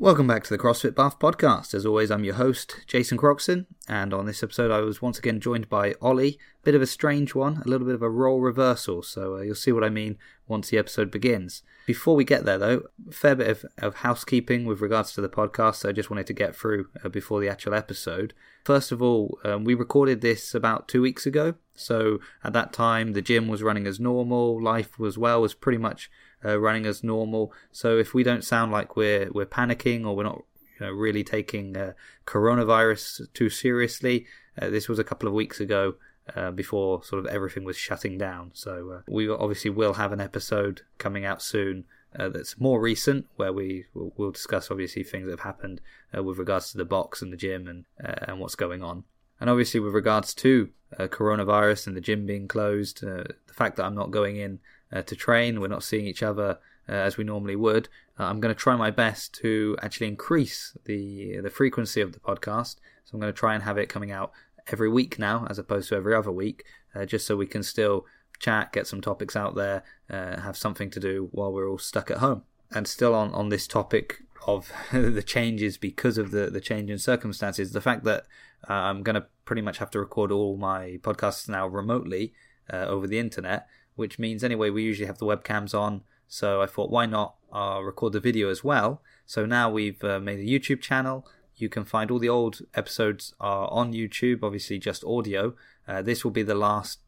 Welcome back to the CrossFit Bath podcast. As always, I'm your host, Jason Croxon, and on this episode, I was once again joined by Ollie. Bit of a strange one, a little bit of a role reversal, so uh, you'll see what I mean once the episode begins. Before we get there, though, fair bit of, of housekeeping with regards to the podcast, so I just wanted to get through uh, before the actual episode. First of all, um, we recorded this about two weeks ago, so at that time, the gym was running as normal, life was well, was pretty much uh, running as normal. So if we don't sound like we're we're panicking or we're not you know, really taking uh, coronavirus too seriously, uh, this was a couple of weeks ago. Uh, before sort of everything was shutting down, so uh, we obviously will have an episode coming out soon uh, that's more recent, where we will discuss obviously things that have happened uh, with regards to the box and the gym and uh, and what's going on. And obviously, with regards to uh, coronavirus and the gym being closed, the fact that I'm not going in uh, to train, we're not seeing each other uh, as we normally would. Uh, I'm going to try my best to actually increase the the frequency of the podcast. So I'm going to try and have it coming out every week now, as opposed to every other week, uh, just so we can still chat, get some topics out there, uh, have something to do while we're all stuck at home. And still on, on this topic of the changes because of the, the change in circumstances, the fact that uh, I'm going to pretty much have to record all my podcasts now remotely over the internet which means anyway we usually have the webcams on. So I thought, why not uh, record the video as well? So now we've uh, made a YouTube channel. You can find all the old episodes are on YouTube, obviously just audio. Uh, this will be the last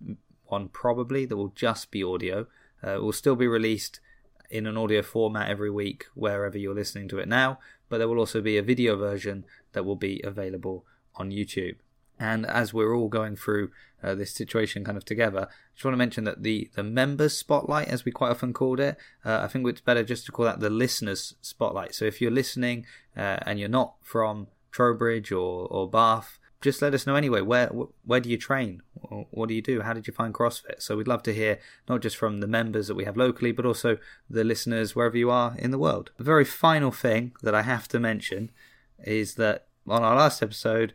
one probably that will just be audio. Uh, it will still be released in an audio format every week wherever you're listening to it now, but there will also be a video version that will be available on YouTube. And as we're all going through uh, this situation kind of together, I just want to mention that the, the members spotlight, as we quite often called it, uh, I think it's better just to call that the listeners spotlight. So if you're listening uh, and you're not from Trowbridge or, or Bath, just let us know anyway. Where where do you train? What do you do? How did you find CrossFit? So we'd love to hear not just from the members that we have locally, but also the listeners wherever you are in the world. The very final thing that I have to mention is that on our last episode,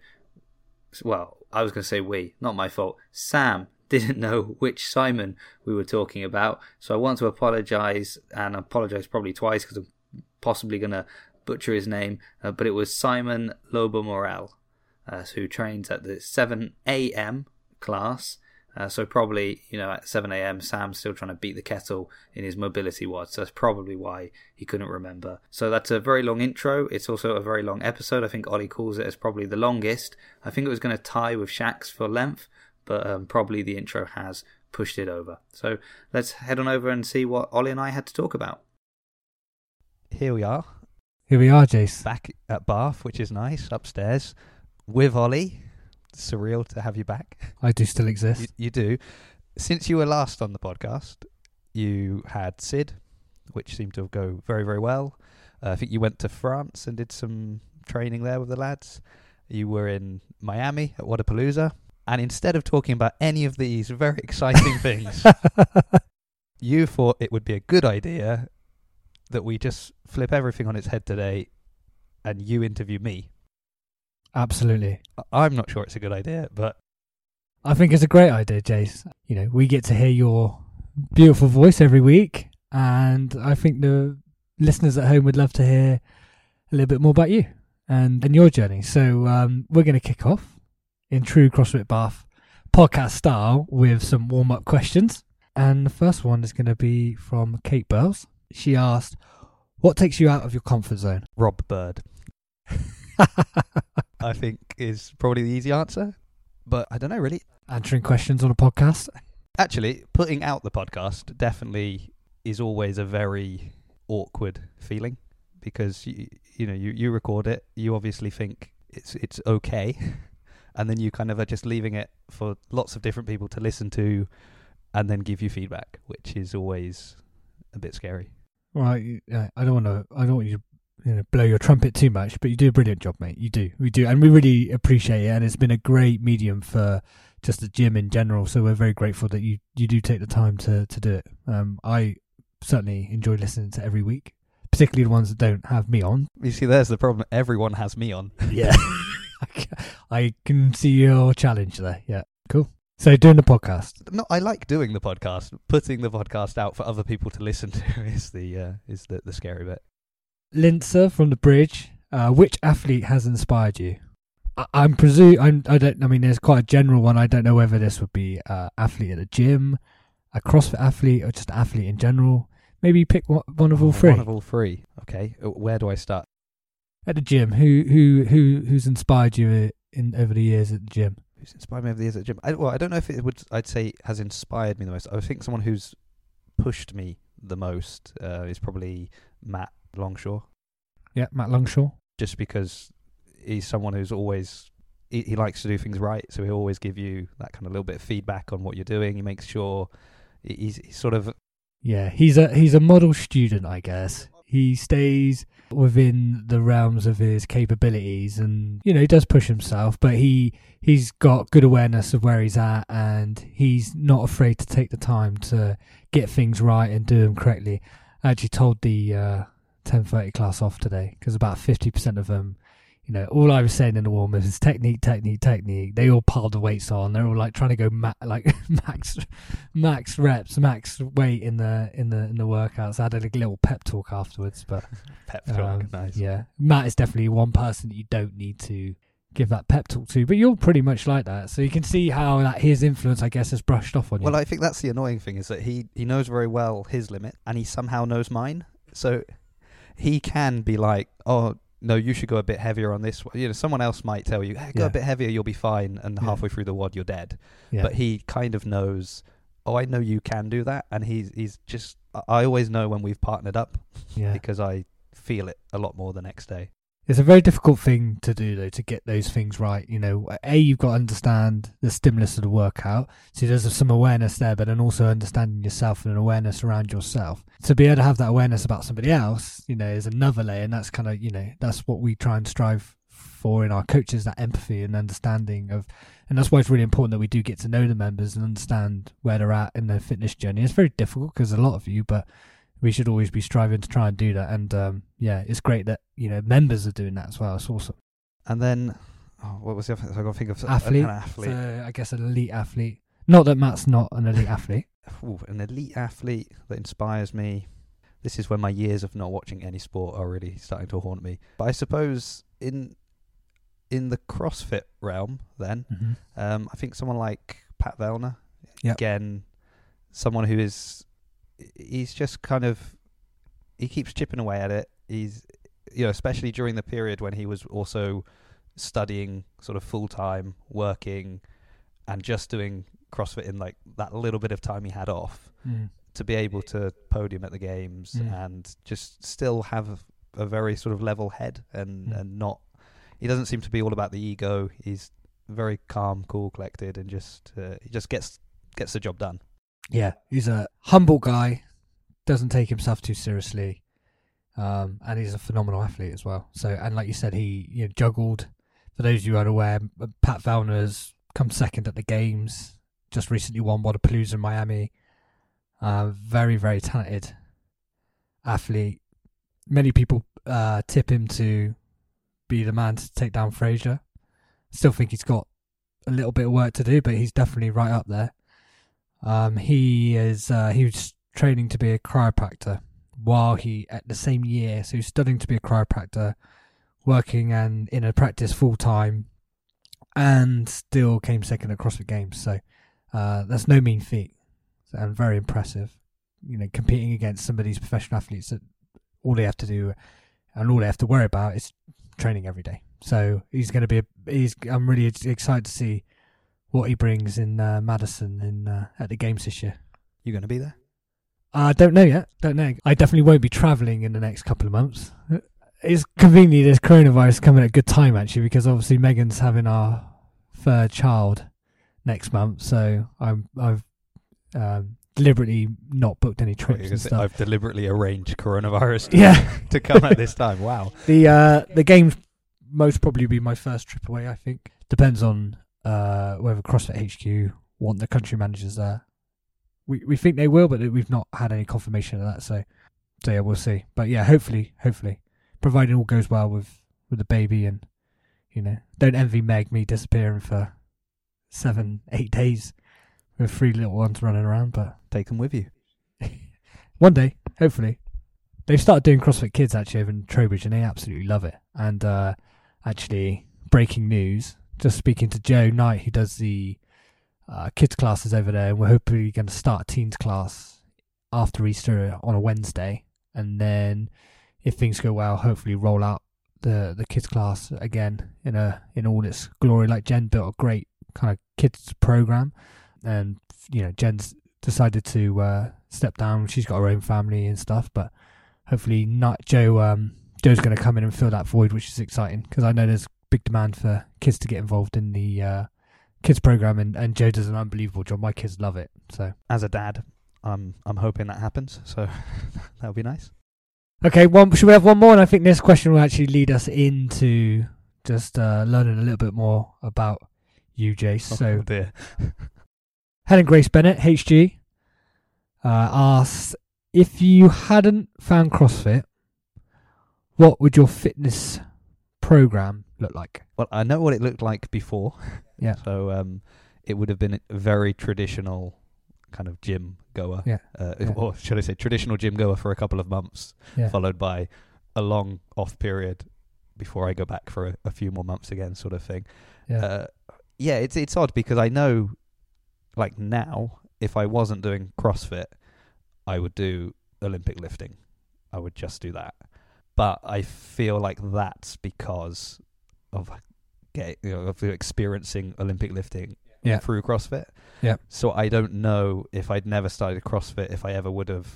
well, I was going to say we, not my fault. Sam didn't know which Simon we were talking about, so I want to apologise and apologise probably twice because I'm possibly going to butcher his name, uh, but it was Simon Lobo Morel, uh, who trains at the 7 a.m. class uh, so probably, you know, at 7 a.m., Sam's still trying to beat the kettle in his mobility WOD. So that's probably why he couldn't remember. So that's a very long intro. It's also a very long episode. I think Ollie calls it as probably the longest. I think it was going to tie with Shaq's for length, but um, probably the intro has pushed it over. So let's head on over and see what Ollie and I had to talk about. Here we are. Here we are, Jace. Back at Bath, which is nice, upstairs, with Ollie surreal to have you back. I do still exist. You, you do. Since you were last on the podcast, you had Sid, which seemed to go very, very well. Uh, I think you went to France and did some training there with the lads. You were in Miami at Wodapalooza. And instead of talking about any of these very exciting things, you thought it would be a good idea that we just flip everything on its head today and you interview me. Absolutely. I'm not sure it's a good idea, but I think it's a great idea, Jace. You know, we get to hear your beautiful voice every week, and I think the listeners at home would love to hear a little bit more about you and, and your journey. So um, we're going to kick off in true CrossFit Bath podcast style with some warm up questions. And the first one is going to be from Kate Burls. She asked, What takes you out of your comfort zone? Rob Bird. I think is probably the easy answer. But I don't know really. Answering questions on a podcast. Actually, putting out the podcast definitely is always a very awkward feeling because you, you know you, you record it, you obviously think it's it's okay, and then you kind of are just leaving it for lots of different people to listen to, and then give you feedback, which is always a bit scary. Right, I don't want to. I don't want you to you know, blow your trumpet too much, but you do a brilliant job, mate. You do, we do, and we really appreciate it. And it's been a great medium for just the gym in general. So we're very grateful that you you do take the time to to do it. Um, I certainly enjoy listening to every week, particularly the ones that don't have me on. You see, there's the problem. Everyone has me on. Yeah, I can see your challenge there. Yeah, cool. So doing the podcast. No, I like doing the podcast. Putting the podcast out for other people to listen to is the uh, is the, the scary bit. Linzer from the bridge. Uh, which athlete has inspired you? I, I'm presume I'm, I don't. I mean, there's quite a general one. I don't know whether this would be uh, athlete at a gym, a CrossFit athlete, or just athlete in general. Maybe pick one, one of all three. One of all three. Okay. Uh, Where do I start? at the gym, who who who who's inspired you in over the years at the gym? Who's inspired me over the years at the gym? I, well, I don't know if it would. I'd say has inspired me the most. I think someone who's pushed me the most uh, is probably Matt Longshore, Yeah, Matt Longshore. just because he's someone who's always he, he likes to do things right, so he'll always give you that kind of little bit of feedback on what you're doing. He makes sure he's, he's sort of Yeah, he's a he's a model student, I guess. He stays within the realms of his capabilities, and you know he does push himself, but he he's got good awareness of where he's at, and he's not afraid to take the time to get things right and do them correctly. I actually told the uh, ten thirty class off today because about fifty percent of them. You know, all I was saying in the warm up is technique, technique, technique. They all piled the weights on. They're all like trying to go ma- like max max reps, max weight in the in the in the workouts. I had a little pep talk afterwards, but pep um, talk. nice. yeah, Matt is definitely one person that you don't need to give that pep talk to. But you're pretty much like that, so you can see how that his influence, I guess, has brushed off on you. Well, I think that's the annoying thing is that he he knows very well his limit, and he somehow knows mine. So he can be like, "Oh, no, you should go a bit heavier on this." one." You know, someone else might tell you, "Hey, go Yeah. a bit heavier, you'll be fine," and Yeah. halfway through the WOD, you're dead. yeah. But he kind of knows. Oh, I know you can do that, and he's he's just. I- always know when we've partnered up yeah. because I feel it a lot more the next day. It's a very difficult thing to do, though, to get those things right. You know, A, you've got to understand the stimulus of the workout. So there's some awareness there, but then also understanding yourself and an awareness around yourself. To be able to have that awareness about somebody else, you know, is another layer. And that's kind of, you know, that's what we try and strive for in our coaches that empathy and understanding of. And that's why it's really important that we do get to know the members and understand where they're at in their fitness journey. It's very difficult because a lot of you, but we should always be striving to try and do that. And um, yeah, it's great that you know members are doing that as well. It's awesome. And then, oh, what was the other? thing? I got to think of Athlete, An athlete. So I guess an elite athlete. Not that Matt's not an elite athlete. Ooh, an elite athlete that inspires me. This is when my years of not watching any sport are really starting to haunt me. But I suppose in in the CrossFit realm, then Mm-hmm. um, I think someone like Pat Vellner, Yep. again, someone who is he's just kind of he keeps chipping away at it. He's you know, especially during the period when he was also studying sort of full time, working, and just doing CrossFit in like that little bit of time he had off Mm. to be able to podium at the games Mm. and just still have a very sort of level head and Mm. and not he doesn't seem to be all about the ego he's very calm cool collected and just uh, he just gets gets the job done Yeah, he's a humble guy. Doesn't take himself too seriously, um, and he's a phenomenal athlete as well. So, and like you said, he you know, juggled. For those of you unaware, Pat Vellner's come second at the games. Just recently won Wodapalooza in Miami. Uh, very, very talented athlete. Many people uh, tip him to be the man to take down Fraser. Still think he's got a little bit of work to do, but he's definitely right up there. Um, he is uh, he was training to be a chiropractor while he at the same year, so he's studying to be a chiropractor, working and in a practice full time, and still came second at CrossFit Games. So uh, that's no mean feat, and very impressive. You know, competing against some of these professional athletes that all they have to do and all they have to worry about is training every day. So he's going to be. A, he's. I'm really excited to see what he brings in uh, Madison in uh, at the games this year. you going to be there I don't know yet. Don't know. I definitely won't be travelling in the next couple of months. It's convenient there's coronavirus coming at a good time actually because obviously Megan's having our third child next month, so I'm I've um, deliberately not booked any trips. I've deliberately arranged coronavirus to, Yeah. to come at this time wow The uh, the games most probably be my first trip away. I think depends on uh, whether CrossFit HQ want the country managers there. We we think they will, but we've not had any confirmation of that. So so yeah, we'll see. But yeah, hopefully, hopefully, providing all goes well with with the baby and you know, don't envy Meg me disappearing for seven eight days with three little ones running around. But take them with you one day, hopefully. they've started doing CrossFit Kids actually over in Trowbridge, and they absolutely love it. And uh, actually, breaking news: just speaking to Joe Knight, who does the uh, kids classes over there, and we're hopefully going to start teens class after Easter on a Wednesday, and then if things go well, hopefully roll out the the kids class again in a in all its glory. Like Jen built a great kind of kids program, and you know Jen's decided to uh, step down. She's got her own family and stuff, but hopefully not Joe. Um, Joe's going to come in and fill that void, which is exciting because I know there's big demand for kids to get involved in the uh, kids program, and, and Joe does an unbelievable job. My kids love it. So As a dad, I'm I'm hoping that happens. So that would be nice. okay, one should we have one more? And I think this question will actually lead us into just uh, learning a little bit more about you, Jace. So oh dear. Helen Grace Bennett, HG, uh, asks if you hadn't found CrossFit, what would your fitness program look like? Well, I know what it looked like before. Yeah. So um, it would have been a very traditional kind of gym goer. Yeah. Uh, Yeah. Or should I say traditional gym goer for a couple of months, Yeah. followed by a long off period before I go back for a, a few more months again, sort of thing. Yeah. Uh, yeah, it's it's odd because I know, like now, if I wasn't doing CrossFit, I would do Olympic lifting. I would just do that. But I feel like that's because of get you know of experiencing Olympic lifting Yeah. through CrossFit. Yeah. So I don't know if I'd never started CrossFit if I ever would have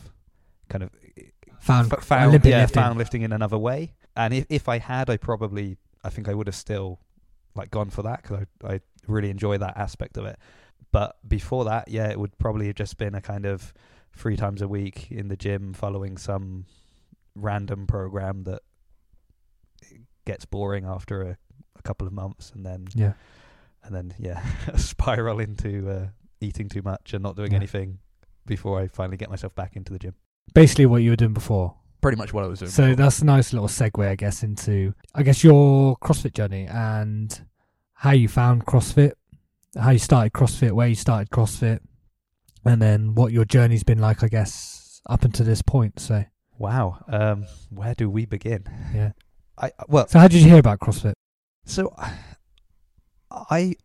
kind of eh, found, f- found Olympic yeah, lifting. found lifting in another way. And if if I had, I probably I think I would have still like gone for that because I I really enjoy that aspect of it. But before that, yeah, it would probably have just been a kind of three times a week in the gym, following some random program that eh, gets boring after a, a couple of months, and then Yeah. and then yeah, spiral into uh, eating too much and not doing Yeah. anything before I finally get myself back into the gym. Basically, what you were doing before. Pretty much what I was doing. So before. that's a nice little segue, I guess, into I guess your CrossFit journey and how you found CrossFit, how you started CrossFit, where you started CrossFit, and then what your journey's been like, I guess, up until this point. So Wow. Um, where do we begin? yeah. I well, So how did you hear about CrossFit? So I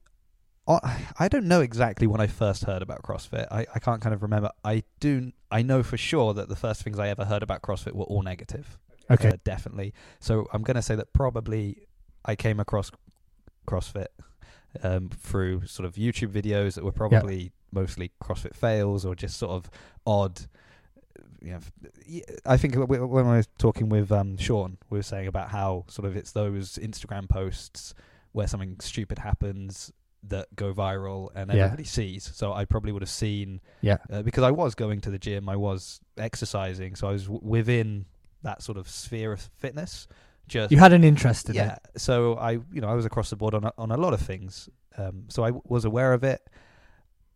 I I don't know exactly when I first heard about CrossFit. I, I can't kind of remember. I do I know for sure that the first things I ever heard about CrossFit were all negative. Okay. Uh, definitely. So I'm going to say that probably I came across CrossFit um, through sort of YouTube videos that were probably mostly CrossFit fails or just sort of odd. You know, y- I think when I was talking with um, Sean, we were saying about how sort of it's those Instagram posts where something stupid happens that go viral and Yeah. everybody sees. So I probably would have seen Yeah. uh, because I was going to the gym, I was exercising, so I was w- within that sort of sphere of fitness. Just You had an interest in yeah, it. so I you know I was across the board on a, on a lot of things. Um, so I w- was aware of it,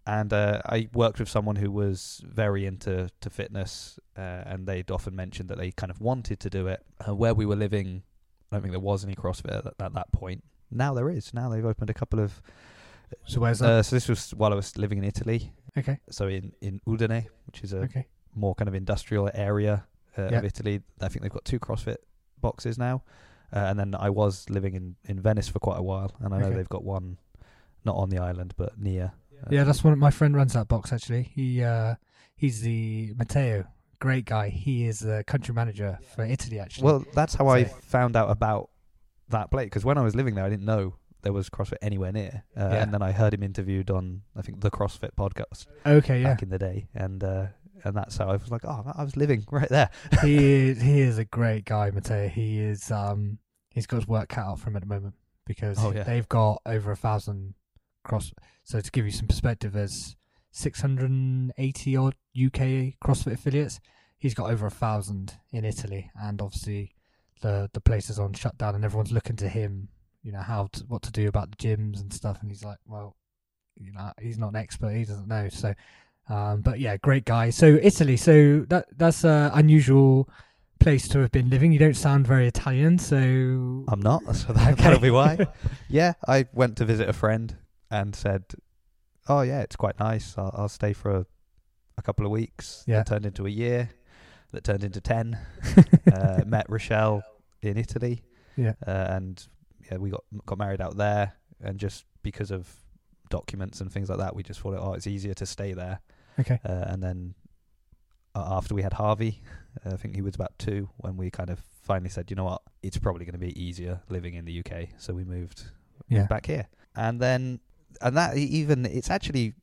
and uh, I worked with someone who was very into to fitness, uh, and they'd often mentioned that they kind of wanted to do it. Uh, where we were living, I don't think there was any CrossFit at, at that point. Now there is. Now they've opened a couple of. So where's that? Uh, so this was while I was living in Italy. okay. So in in Udine, which is a Okay. more kind of industrial area uh, Yeah. of Italy. I think they've got two CrossFit boxes now. Uh, and then I was living in, in Venice for quite a while, and I know Okay. they've got one not on the island but near. Yeah, that's one. My friend runs that box actually. He uh, he's the Matteo, great guy. He is the country manager for Italy actually. Well, that's how I found out about that place because when I was living there, I didn't know there was CrossFit anywhere near. Uh, Yeah. And then I heard him interviewed on I think the CrossFit podcast okay, yeah. back in the day, and uh, and that's how I was like, oh, I was living right there. he is he is a great guy, Matteo. He is um he's got his work cut out for him at the moment because Oh, yeah. they've got over a thousand cross. So to give you some perspective, there's six hundred and eighty odd UK CrossFit affiliates. He's got over a thousand in Italy, and obviously the the place is on shutdown, and everyone's looking to him. You know how to, what to do about the gyms and stuff, and he's like, well, you know, he's not an expert. He doesn't know. So, um, but yeah, great guy. So Italy. So that that's a unusual place to have been living. You don't sound very Italian. So I'm not, so that, Okay. that'll be why. yeah, I went to visit a friend and said, "Oh yeah, it's quite nice. I'll, I'll stay for a, a couple of weeks." Yeah. It turned into a year. that turned into ten. uh, met Rochelle in Italy, Yeah. uh, and yeah, we got got married out there, and just because of documents and things like that, we just thought, oh, it's easier to stay there. Okay. Uh, and then uh, after we had Harvey, uh, I think he was about two when we kind of finally said, you know what, it's probably going to be easier living in the UK, so we moved Yeah. back here. And then, and that even it's actually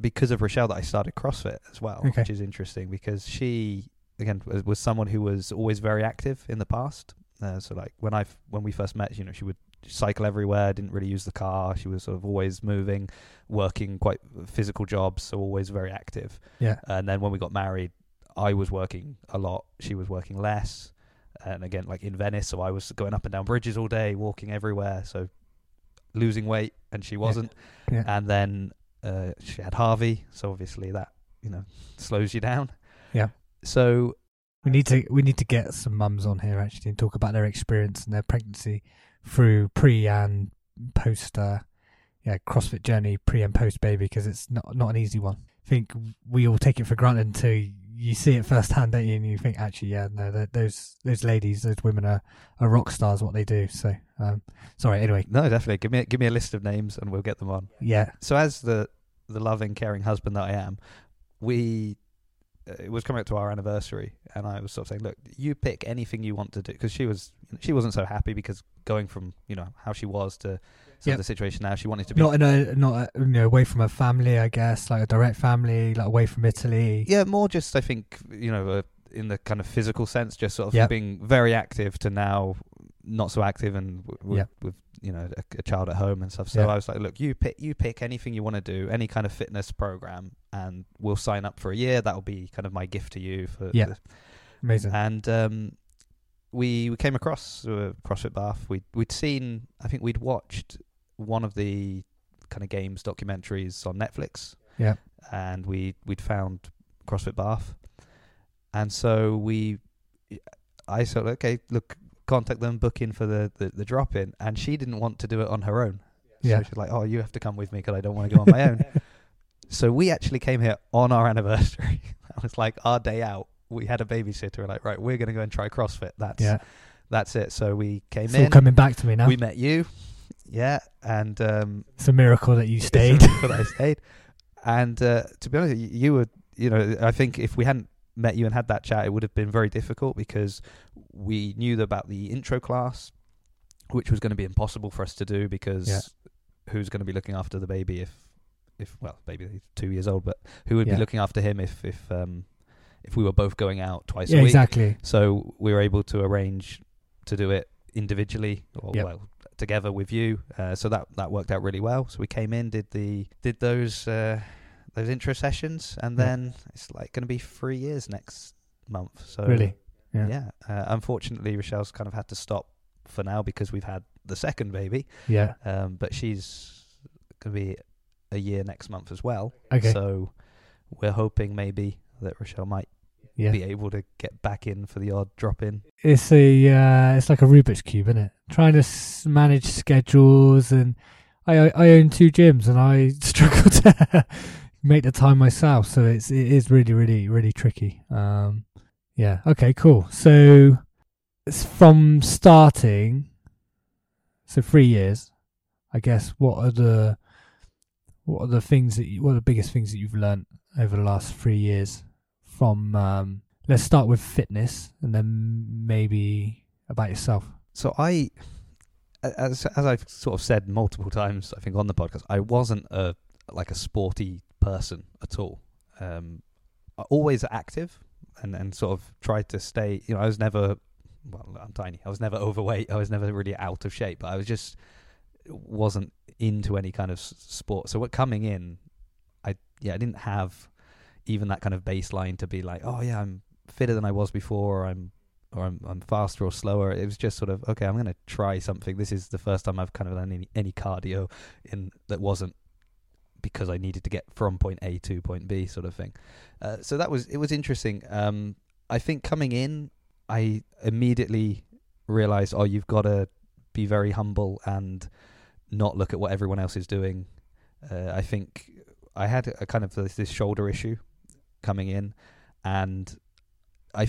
because of Rochelle that I started CrossFit as well, Okay. which is interesting because she again was, was someone who was always very active in the past. Uh, so like when I when we first met, you know, she would cycle everywhere, didn't really use the car. She was sort of always moving, working quite physical jobs, so always very active. Yeah. And then when we got married, I was working a lot. She was working less. And again, like in Venice, so I was going up and down bridges all day, walking everywhere. So losing weight, and she wasn't. Yeah. And then uh, she had Harvey, so obviously that you know slows you down. Yeah. So We need to we need to get some mums on here actually and talk about their experience and their pregnancy through pre and post uh yeah CrossFit journey pre and post baby because it's not not an easy one. I think we all take it for granted until you see it firsthand, don't you? And you think actually, yeah, no, those those ladies, those women are, are rock stars. What they do. So, um, sorry. Anyway, no, definitely give me a, give me a list of names and we'll get them on. yeah, So as the the loving, caring husband that I am, we uh, it was coming up to our anniversary, and I was sort of saying, "Look, you pick anything you want to do," because she was she wasn't so happy because going from you know how she was to sort Yep. of the situation now, she wanted to be not in a not a, you know away from her family, I guess, like a direct family, like away from Italy. yeah more just I think you know uh, in the kind of physical sense, just sort of Yep. being very active to now not so active and w- with, Yep. with you know a, a child at home and stuff. So. I was like, look, you pick you pick anything you want to do, any kind of fitness program, and we'll sign up for a year. That'll be kind of my gift to you for Yeah. Amazing. and um, we we came across uh, CrossFit Bath. We we'd seen, I think we'd watched one of the kind of games documentaries on Netflix. Yeah. and we we'd found CrossFit Bath, and so we, I said, okay, look, contact them, book in for the the, the drop in, and she didn't want to do it on her own. Yeah. So she's like, oh, you have to come with me because I don't want to go on my own. So we actually came here on our anniversary. that was like our day out. We had a babysitter. We're like, right, we're going to go and try CrossFit. That's yeah, that's it. So we came it's all in. coming back to me now. We met you. Yeah, and um, it's a miracle that you stayed. that I stayed. And uh, to be honest, you, you were, you know, I think if we hadn't met you and had that chat, it would have been very difficult because we knew about the intro class, which was going to be impossible for us to do because Yeah. who's going to be looking after the baby if, if well, baby two years old, but who would Yeah. be looking after him if if um if we were both going out twice yeah, a week? exactly. So we were able to arrange to do it individually or Yep. well together with you. Uh, so that that worked out really well. So we came in, did the did those uh, those intro sessions, and Yeah. then it's like going to be three years next month. So Really? yeah. Yeah. Uh, unfortunately, Rochelle's kind of had to stop for now because we've had the second baby. Yeah. Um, but she's going to be a year next month as well. Okay. So we're hoping maybe that Rochelle might yeah. be able to get back in for the odd drop in. It's a uh, it's like a Rubik's cube, isn't it? Trying to s- manage schedules, and I I own two gyms, and I struggle to make the time myself. So it's it is really really really tricky. Um, yeah. Okay. Cool. So it's from starting, so three years, I guess. What are the what are the things that you, what are the biggest things that you've learnt over the last three years from um, let's start with fitness and then maybe about yourself So I, as as I've sort of said multiple times, I think on the podcast, I wasn't a like a sporty person at all. Um, always active and and sort of tried to stay. You know, I was never. Well, I'm tiny. I was never overweight. I was never really out of shape. But I was just wasn't into any kind of sport. So what coming in, I yeah, I didn't have even that kind of baseline to be like, oh yeah, I'm fitter than I was before. Or I'm or I'm, I'm faster or slower. It was just sort of okay. I'm going to try something. This is the first time I've kind of done any, any cardio in that wasn't because I needed to get from point A to point B, sort of thing. Uh, so that was it was interesting. Um, I think coming in, I immediately realized, oh, you've got to be very humble and not look at what everyone else is doing. Uh, I think I had a kind of this, this shoulder issue coming in, and I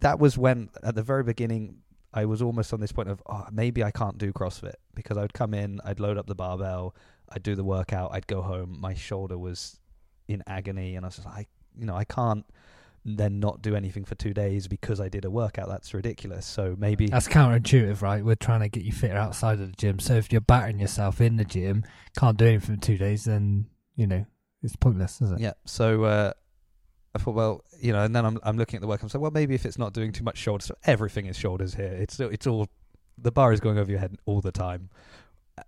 that was when at the very beginning I was almost on this point of oh maybe I can't do CrossFit because I'd come in, I'd load up the barbell, I'd do the workout, I'd go home, my shoulder was in agony, and I was just like, you know, I can't then not do anything for two days because I did a workout. That's ridiculous. So maybe That's counterintuitive, right? We're trying to get you fitter outside of the gym. So if you're battering yourself in the gym, can't do anything for two days, then you know it's pointless, isn't it? Yeah. So uh, I thought, well, you know, and then I'm I'm looking at the work. I'm saying, well, maybe if it's not doing too much shoulders, so everything is shoulders here. It's it's all the bar is going over your head all the time.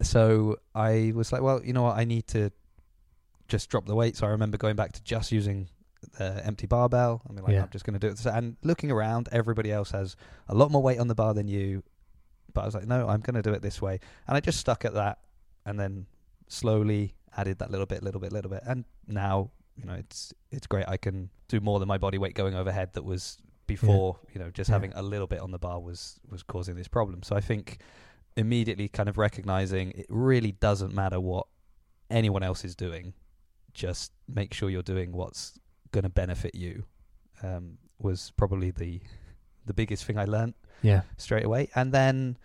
So I was like, well, you know what, I need to just drop the weight. So I remember going back to just using the empty barbell. I mean, like Yeah. I'm just going to do it. And looking around, everybody else has a lot more weight on the bar than you. But I was like, no, I'm going to do it this way. And I just stuck at that, and then slowly added that little bit, little bit, little bit, and now you know it's it's great. I can do more than my body weight going overhead. That was before you know just Yeah. having a little bit on the bar was was causing this problem. So I think immediately kind of recognizing it really doesn't matter what anyone else is doing. Just make sure you're doing what's going to benefit you. Um, was probably the the biggest thing I learned Yeah, straight away. And then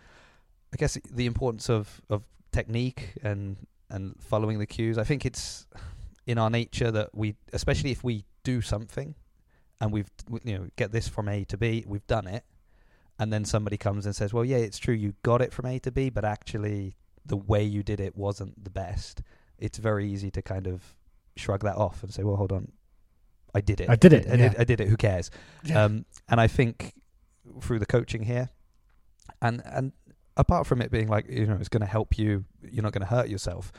I guess the importance of, of technique and and following the cues. I think it's in our nature that we, especially if we do something and we've you know get this from A to B, we've done it, and then somebody comes and says, "Well, yeah, it's true, you got it from A to B, but actually the way you did it wasn't the best." It's very easy to kind of shrug that off and say, "Well, hold on." I did it. I did it, I, did, yeah. I did it. Who cares? Yeah. Um, and I think through the coaching here, and and apart from it being like you know it's going to help you, you're not going to hurt yourself.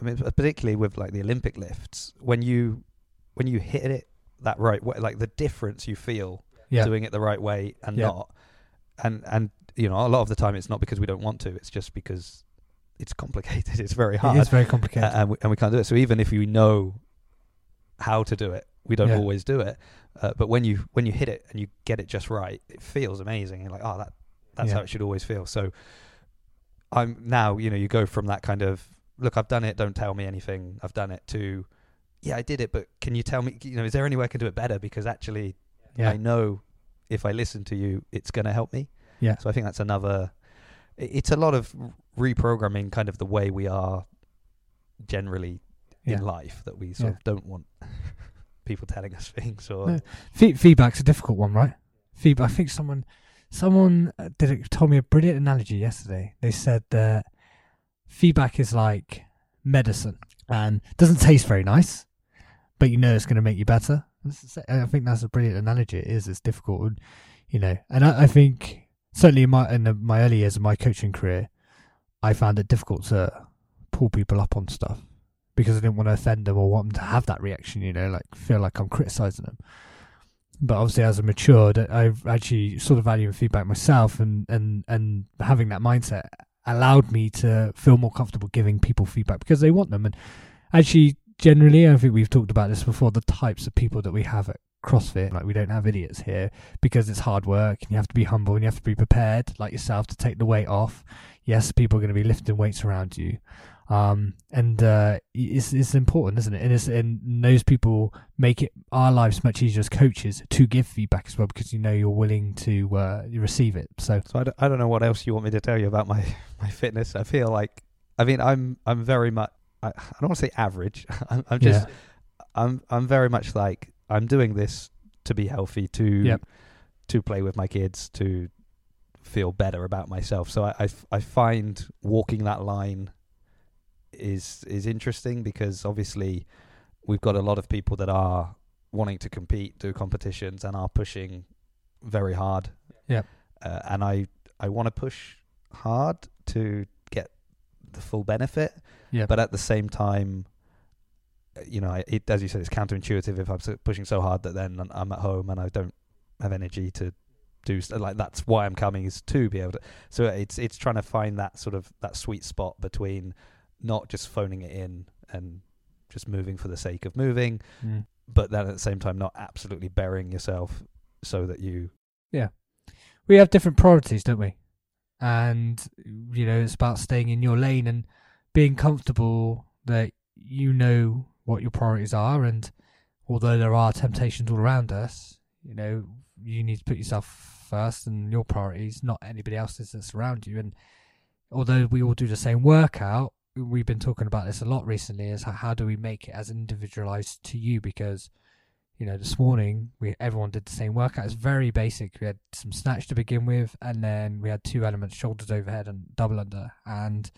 I mean, particularly with like the Olympic lifts, when you when you hit it that right way, like the difference you feel yeah, doing it the right way and Yeah. not, and and you know a lot of the time it's not because we don't want to, it's just because it's complicated. It's very hard it is very complicated. and, we, and we can't do it. So even if we know how to do it, we don't Yeah. always do it. Uh, but when you when you hit it and you get it just right, it feels amazing. You're like, oh, that that's how it should always feel. So I'm now, you know, you go from that kind of look, I've done it. Don't tell me anything. I've done it. To yeah, I did it, but can you tell me? You know, is there any way I can do it better? Because actually, yeah, I know if I listen to you, it's going to help me. yeah, So I think that's another. It's a lot of reprogramming, kind of the way we are generally yeah. in life that we sort Yeah. of don't want people telling us things or No. Fe- feedback's a difficult one, right? Feedback. I think someone, someone uh, did it, told me a brilliant analogy yesterday. They said that feedback is like medicine and doesn't taste very nice, but you know it's going to make you better. I think that's a brilliant analogy. It is. It's difficult, you know. And I, I think certainly in my in the, my early years of my coaching career, I found it difficult to pull people up on stuff because I didn't want to offend them or want them to have that reaction. You know, like feel like I'm criticizing them. But obviously, as I matured, I've actually sort of valuing feedback myself, and and and having that mindset allowed me to feel more comfortable giving people feedback because they want them. And actually, generally, I think we've talked about this before. The types of people that we have at CrossFit, like we don't have idiots here because it's hard work, and you have to be humble, and you have to be prepared, like yourself, to take the weight off. Yes, people are going to be lifting weights around you, um, and uh, it's it's important, isn't it? And it's and those people make it our lives much easier as coaches to give feedback as well because you know you're willing to uh, receive it. So so I don't, I don't know what else you want me to tell you about my my fitness I feel like I mean I'm I'm very much I, I don't want to say average I'm, I'm just yeah, I'm I'm very much like I'm doing this to be healthy to Yep. to play with my kids to feel better about myself so I, I f- I find walking that line is is interesting because obviously we've got a lot of people that are wanting to compete do competitions and are pushing very hard Yep. uh, and I I want to push hard to get the full benefit yeah, but at the same time, uh, you know, it as you said, it's counterintuitive if I'm pushing so hard that then I'm at home and I don't have energy to do st- like that's why I'm coming is to be able to. So it's it's trying to find that sort of that sweet spot between not just phoning it in and just moving for the sake of moving, Mm. but then at the same time not absolutely burying yourself so that you yeah we have different priorities, don't we? And you know, it's about staying in your lane and being comfortable that you know what your priorities are. And although there are temptations all around us, you know, you need to put yourself first and your priorities, not anybody else's that's around you. And although we all do the same workout, we've been talking about this a lot recently. Is how, how do we make it as individualized to you? Because you know, this morning we everyone did the same workout. It's very basic. We had some snatch to begin with, and then we had two elements: shoulders overhead and double under. And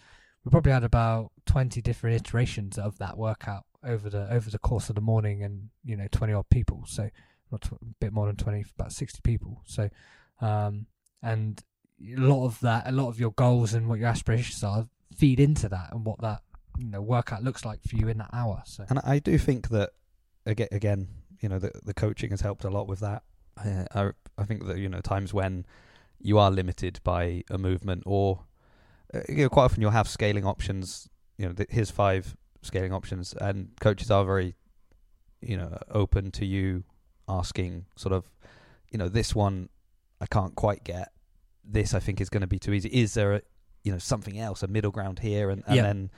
we probably had about twenty different iterations of that workout over the over the course of the morning, and you know, twenty odd people. So not a bit more than twenty, about sixty people. So, um, and a lot of that, a lot of your goals and what your aspirations are feed into that, and what that you know workout looks like for you in that hour. So, And I do think that again, again, you know, the the coaching has helped a lot with that. I I think that you know times when you are limited by a movement, or uh, you know, quite often you'll have scaling options. You know, th- here's five scaling options, and coaches are very, you know, open to you asking sort of, you know, this one I can't quite get. This I think is going to be too easy. Is there a, you know, something else, a middle ground here, and, and Yeah. then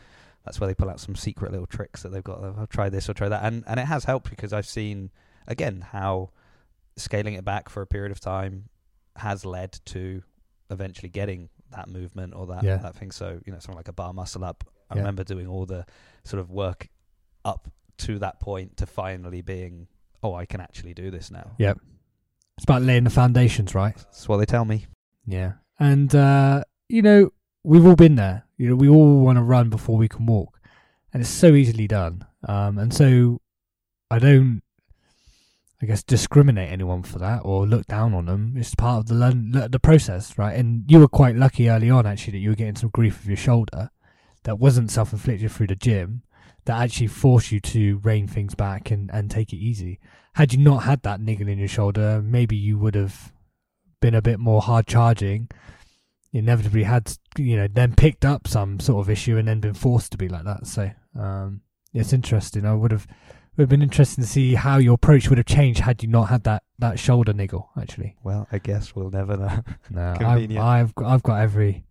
that's where they pull out some secret little tricks that they've got. I'll try this or try that, and and it has helped because I've seen again how scaling it back for a period of time has led to eventually getting that movement or that Yeah. that thing. So you know, something like a bar muscle up. I Yeah. remember doing all the sort of work up to that point to finally being, oh, I can actually do this now. Yep. It's about laying the foundations, right? That's what they tell me. Yeah. And uh, you know, we've all been there. You know, we all want to run before we can walk. And it's so easily done. Um and so I don't I guess discriminate anyone for that or look down on them. It's part of the the process, right? And you were quite lucky early on actually that you were getting some grief with your shoulder that wasn't self-inflicted through the gym that actually forced you to rein things back and, and take it easy. Had you not had that niggle in your shoulder, maybe you would have been a bit more hard charging. Inevitably had you know then picked up some sort of issue and then been forced to be like that. So um, it's interesting. I would have would have been interesting to see how your approach would have changed had you not had that, that shoulder niggle. Actually, Well, I guess we'll never know. no, I've, I've got, I've got every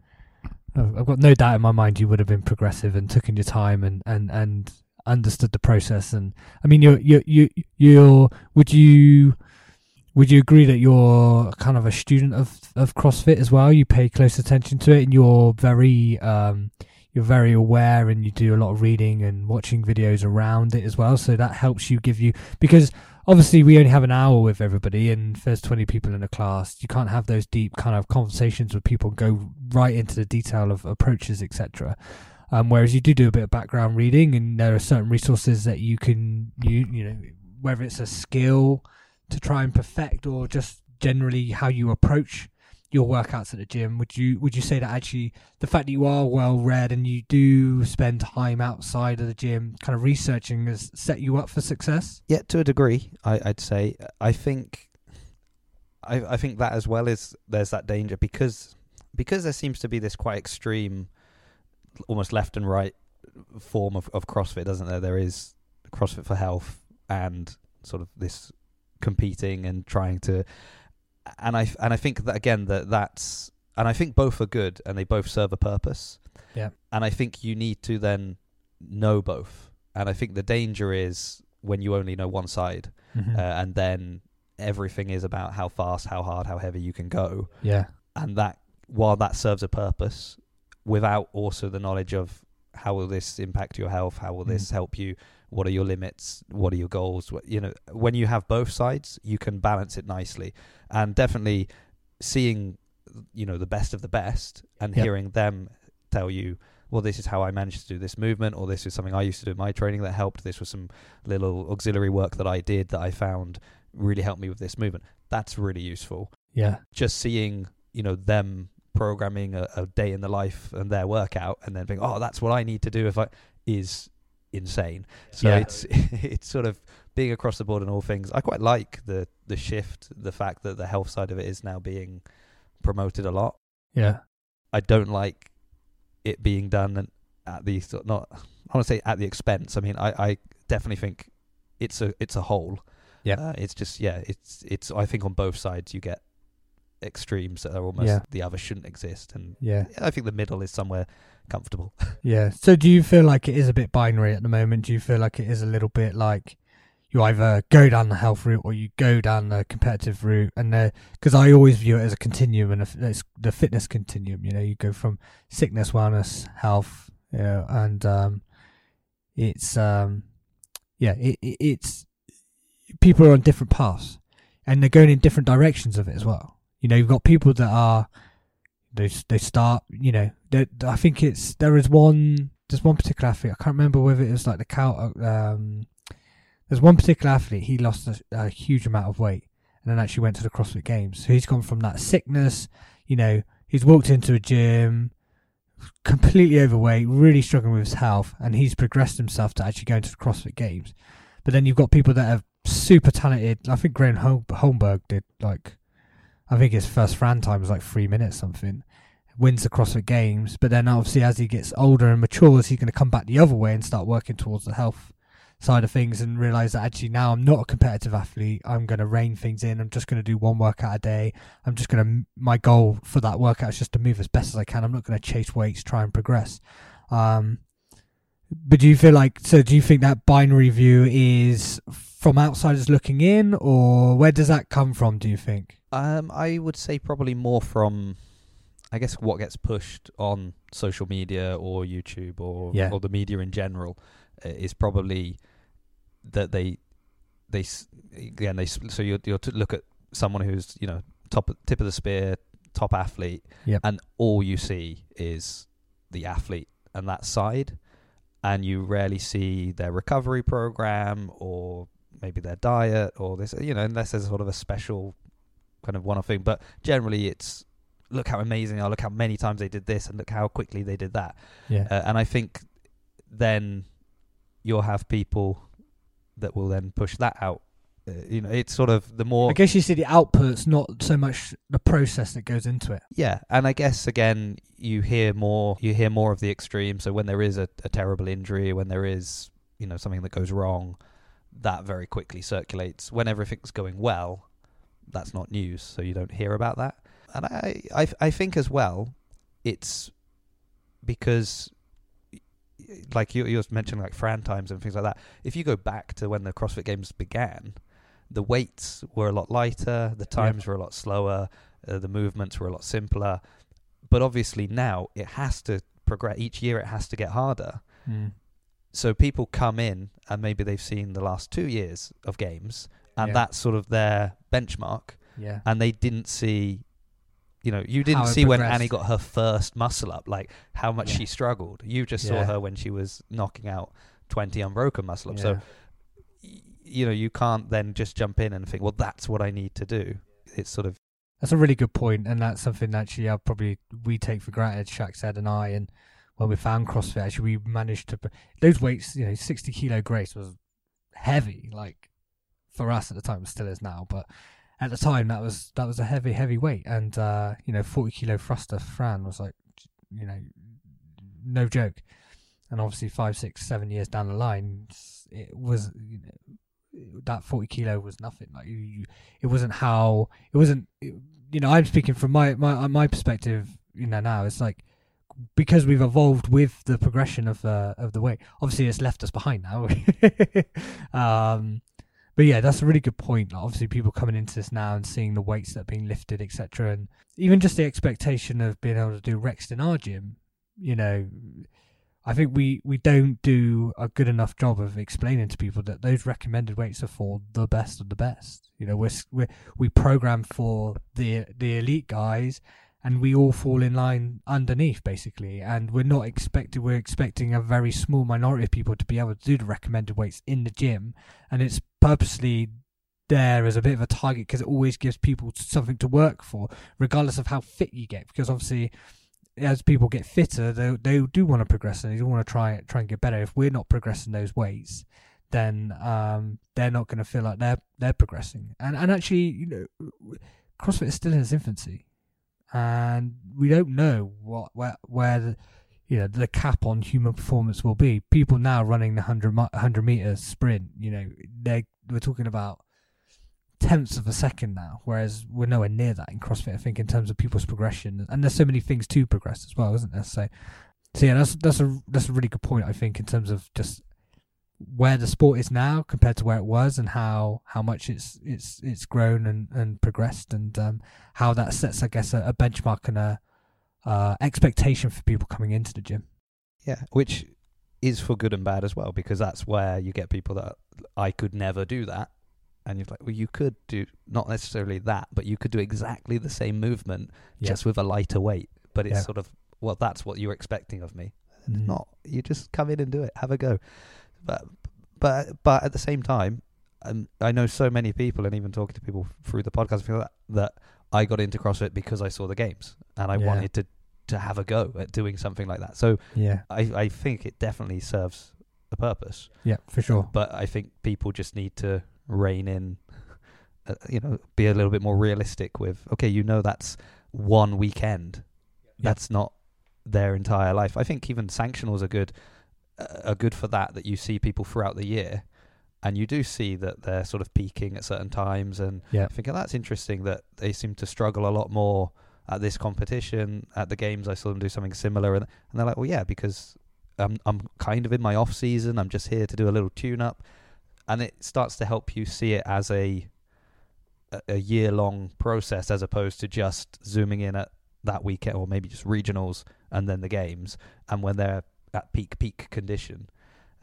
I've I've got no doubt in my mind you would have been progressive and taken your time and, and, and understood the process. And I mean, you're you you you're would you would you agree that you're kind of a student of of CrossFit as well? You pay close attention to it, and you're very um you're very aware, and you do a lot of reading and watching videos around it as well. So that helps you give you because obviously we only have an hour with everybody and there's 20 people in a class you can't have those deep kind of conversations with people go right into the detail of approaches etc um, whereas you do do a bit of background reading and there are certain resources that you can you you know whether it's a skill to try and perfect or just generally how you approach your workouts at the gym would you would you say that actually the fact that you are well read and you do spend time outside of the gym kind of researching has set you up for success Yeah, to a degree, I, I'd say. I think, I, I think that as well is there's that danger because because there seems to be this quite extreme, almost left and right form of, of CrossFit, doesn't there? There is CrossFit for health and sort of this competing and trying to, and I and I think that again that that's and I think both are good and they both serve a purpose. Yeah. and I think you need to then know both, and I think the danger is when you only know one side, Mm-hmm. uh, and then everything is about how fast, how hard, how heavy you can go, yeah and that while that serves a purpose, without also the knowledge of how will this impact your health, how will this Mm. help you, what are your limits, what are your goals, what, you know, when you have both sides, you can balance it nicely, and definitely seeing, you know, the best of the best and Yep. hearing them tell you. Well, this is how I managed to do this movement, or this is something I used to do in my training that helped. This was some little auxiliary work that I did that I found really helped me with this movement. That's really useful. yeah Just seeing, you know, them programming a, a day in the life and their workout, and then being, oh, that's what I need to do if I is insane. So Yeah. it's it's sort of being across the board in all things. I quite like the the shift, the fact that the health side of it is now being promoted a lot. yeah I don't like it being done at the sort- not I want to say at the expense. I mean, I, I definitely think it's a it's a whole. Yeah. uh, it's just yeah, it's it's. I think on both sides you get extremes that are almost Yeah. the other shouldn't exist, and yeah I think the middle is somewhere comfortable. Yeah. So do you feel like it is a bit binary at the moment? Do you feel like it is a little bit like you either go down the health route or you go down the competitive route. And because I always view it as a continuum and a, it's the fitness continuum. You know, you go from sickness, wellness, health, you know, and um, it's um, yeah, it, it, it's people are on different paths and they're going in different directions of it as well. You know, you've got people that are they they start. You know, I think it's there is one there's one particular athlete I can't remember whether it was like the cow. Um, there's one particular athlete he lost a, a huge amount of weight and then actually went to the CrossFit Games. So he's gone from that sickness. You know, he's walked into a gym completely overweight, really struggling with his health, and he's progressed himself to actually going to the CrossFit Games. But then you've got people that are super talented. I think Graham Holmberg did like, I think his first Fran time was like three minutes something. Wins the CrossFit Games, but then obviously as he gets older and matures, he's going to come back the other way and start working towards the health side of things and realize that actually now I'm not a competitive athlete. I'm going to rein things in. I'm just going to do one workout a day. I'm just going to, my goal for that workout is just to move as best as I can. I'm not going to chase weights, try and progress. Um, but do you feel like, so do you think that binary view is from outsiders looking in or where does that come from, do you think? Um, I would say probably more from, I guess, what gets pushed on social media or YouTube or, yeah. or the media in general uh, is probably that they they again they so you you look at someone who's you know top tip of the spear top athlete yep. and all you see is the athlete and that side and you rarely see their recovery program or maybe their diet or this you know unless there's sort of a special kind of one-off thing but generally it's look how amazing they are look how many times they did this and look how quickly they did that yeah uh, and i think then you'll have people that will then push that out. Uh, you know, it's sort of the more. I guess you see the outputs, not so much the process that goes into it. Yeah, and I guess again, you hear more. You hear more of the extreme. So when there is a, a terrible injury, when there is you know something that goes wrong, that very quickly circulates. When everything's going well, that's not news, so you don't hear about that. And I, I, I think as well, it's because like you, you was mentioning like Fran times and things like that. If you go back to when the CrossFit Games began, the weights were a lot lighter, the times were a lot slower, uh, the movements were a lot simpler. But obviously now it has to progress. Each year it has to get harder. Mm. So people come in and maybe they've seen the last two years of games, and Yeah. that's sort of their benchmark. Yeah. And they didn't see you know, you didn't How see when. Annie got her first muscle up, like how much Yeah. she struggled. You just saw her when she was knocking out 20 unbroken muscle ups. Yeah. So, y- you know, you can't then just jump in and think, well, that's what I need to do. It's sort of, That's a really good point, and that's something that actually I probably we take for granted. Shaq said and I, and when we found CrossFit, actually we managed to those weights. You know, sixty kilo Grace was heavy, like for us at the time, it still is now, but at the time that was that was a heavy, heavy weight, and uh, you know, forty kilo thruster Fran was like, you know, no joke. And obviously, five, six, seven years down the line, it was you know, that forty kilo was nothing. Like you, you it wasn't how it wasn't you know i'm speaking from my my my perspective you know now it's like because we've evolved with the progression of uh, of the way obviously it's left us behind now um but yeah that's a really good point like, obviously people coming into this now and seeing the weights that are being lifted etc and even just the expectation of being able to do recs in our gym you know I think we, we don't do a good enough job of explaining to people that those recommended weights are for the best of the best. You know, we're, we we program for the the elite guys, and we all fall in line underneath basically. And we're not expected. We're expecting a very small minority of people to be able to do the recommended weights in the gym, and it's purposely there as a bit of a target because it always gives people something to work for, regardless of how fit you get. Because obviously as people get fitter, they they do want to progress and they want to try try and get better. If we're not progressing those weights, then um, they're not going to feel like they're they're progressing. And and actually, you know, CrossFit is still in its infancy, and we don't know what where where the, you know the cap on human performance will be. People now running the 100, 100 meter sprint, you know, they we're talking about tenths of a second now, whereas we're nowhere near that in CrossFit. I think in terms of people's progression, and there's so many things to progress as well, isn't there? So, so yeah, that's that's a that's a really good point. I think in terms of just where the sport is now compared to where it was and how how much it's it's it's grown and and progressed and um, how that sets I guess a, a benchmark and a uh, expectation for people coming into the gym. Yeah, which is for good and bad as well because that's where you get people that I could never do that. And you're like, well, you could do not necessarily that, but you could do exactly the same movement Yeah. just with a lighter weight. But it's Yeah. sort of, well, that's what you're expecting of me. Mhm. Not you just come in and do it, have a go. But but but at the same time, um, I know so many people, and even talking to people through the podcast, feel that, that I got into CrossFit because I saw the games and I Yeah. wanted to to have a go at doing something like that. So Yeah, I I think it definitely serves a purpose. yeah, for sure. But I think people just need to rein in, uh, you know, be a little bit more realistic with. Okay, you know that's one weekend. Yeah. That's not their entire life. I think even sanctionals are good, are good for that. That you see people throughout the year, and you do see that they're sort of peaking at certain times. And Yeah, I think that's interesting that they seem to struggle a lot more at this competition. At the games, I saw them do something similar, and, and they're like, "Well, yeah, because I'm I'm kind of in my off season. I'm just here to do a little tune up," and it starts to help you see it as a- a year long process as opposed to just zooming in at that weekend or maybe just regionals and then the games and when they're at peak peak condition.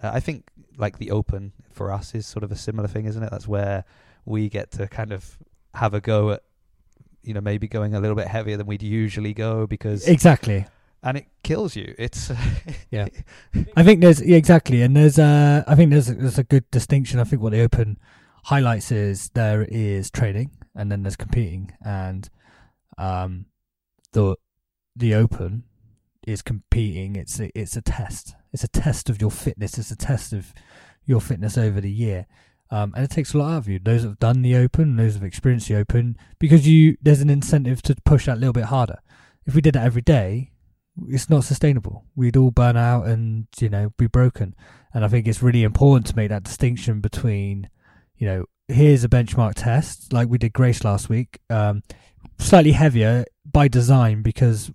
Uh, I think like the Open for us is sort of a similar thing, isn't it? That's where we get to kind of have a go at you know maybe going a little bit heavier than we'd usually go because exactly. and it kills you. It's Yeah. I think there's yeah, exactly, and there's uh, I think there's a, there's a good distinction. I think what the Open highlights is there is training, and then there's competing, and um, the the Open is competing. It's a, it's a test. It's a test of your fitness. It's a test of your fitness over the year. Um, and it takes a lot out of you. Those that have done the Open, those that have experienced the Open, because you there's an incentive to push that little bit harder. If we did that every day, it's not sustainable. We'd all burn out and you know be broken. And I think it's really important to make that distinction between, you know, here's a benchmark test like we did Grace last week, um, slightly heavier by design because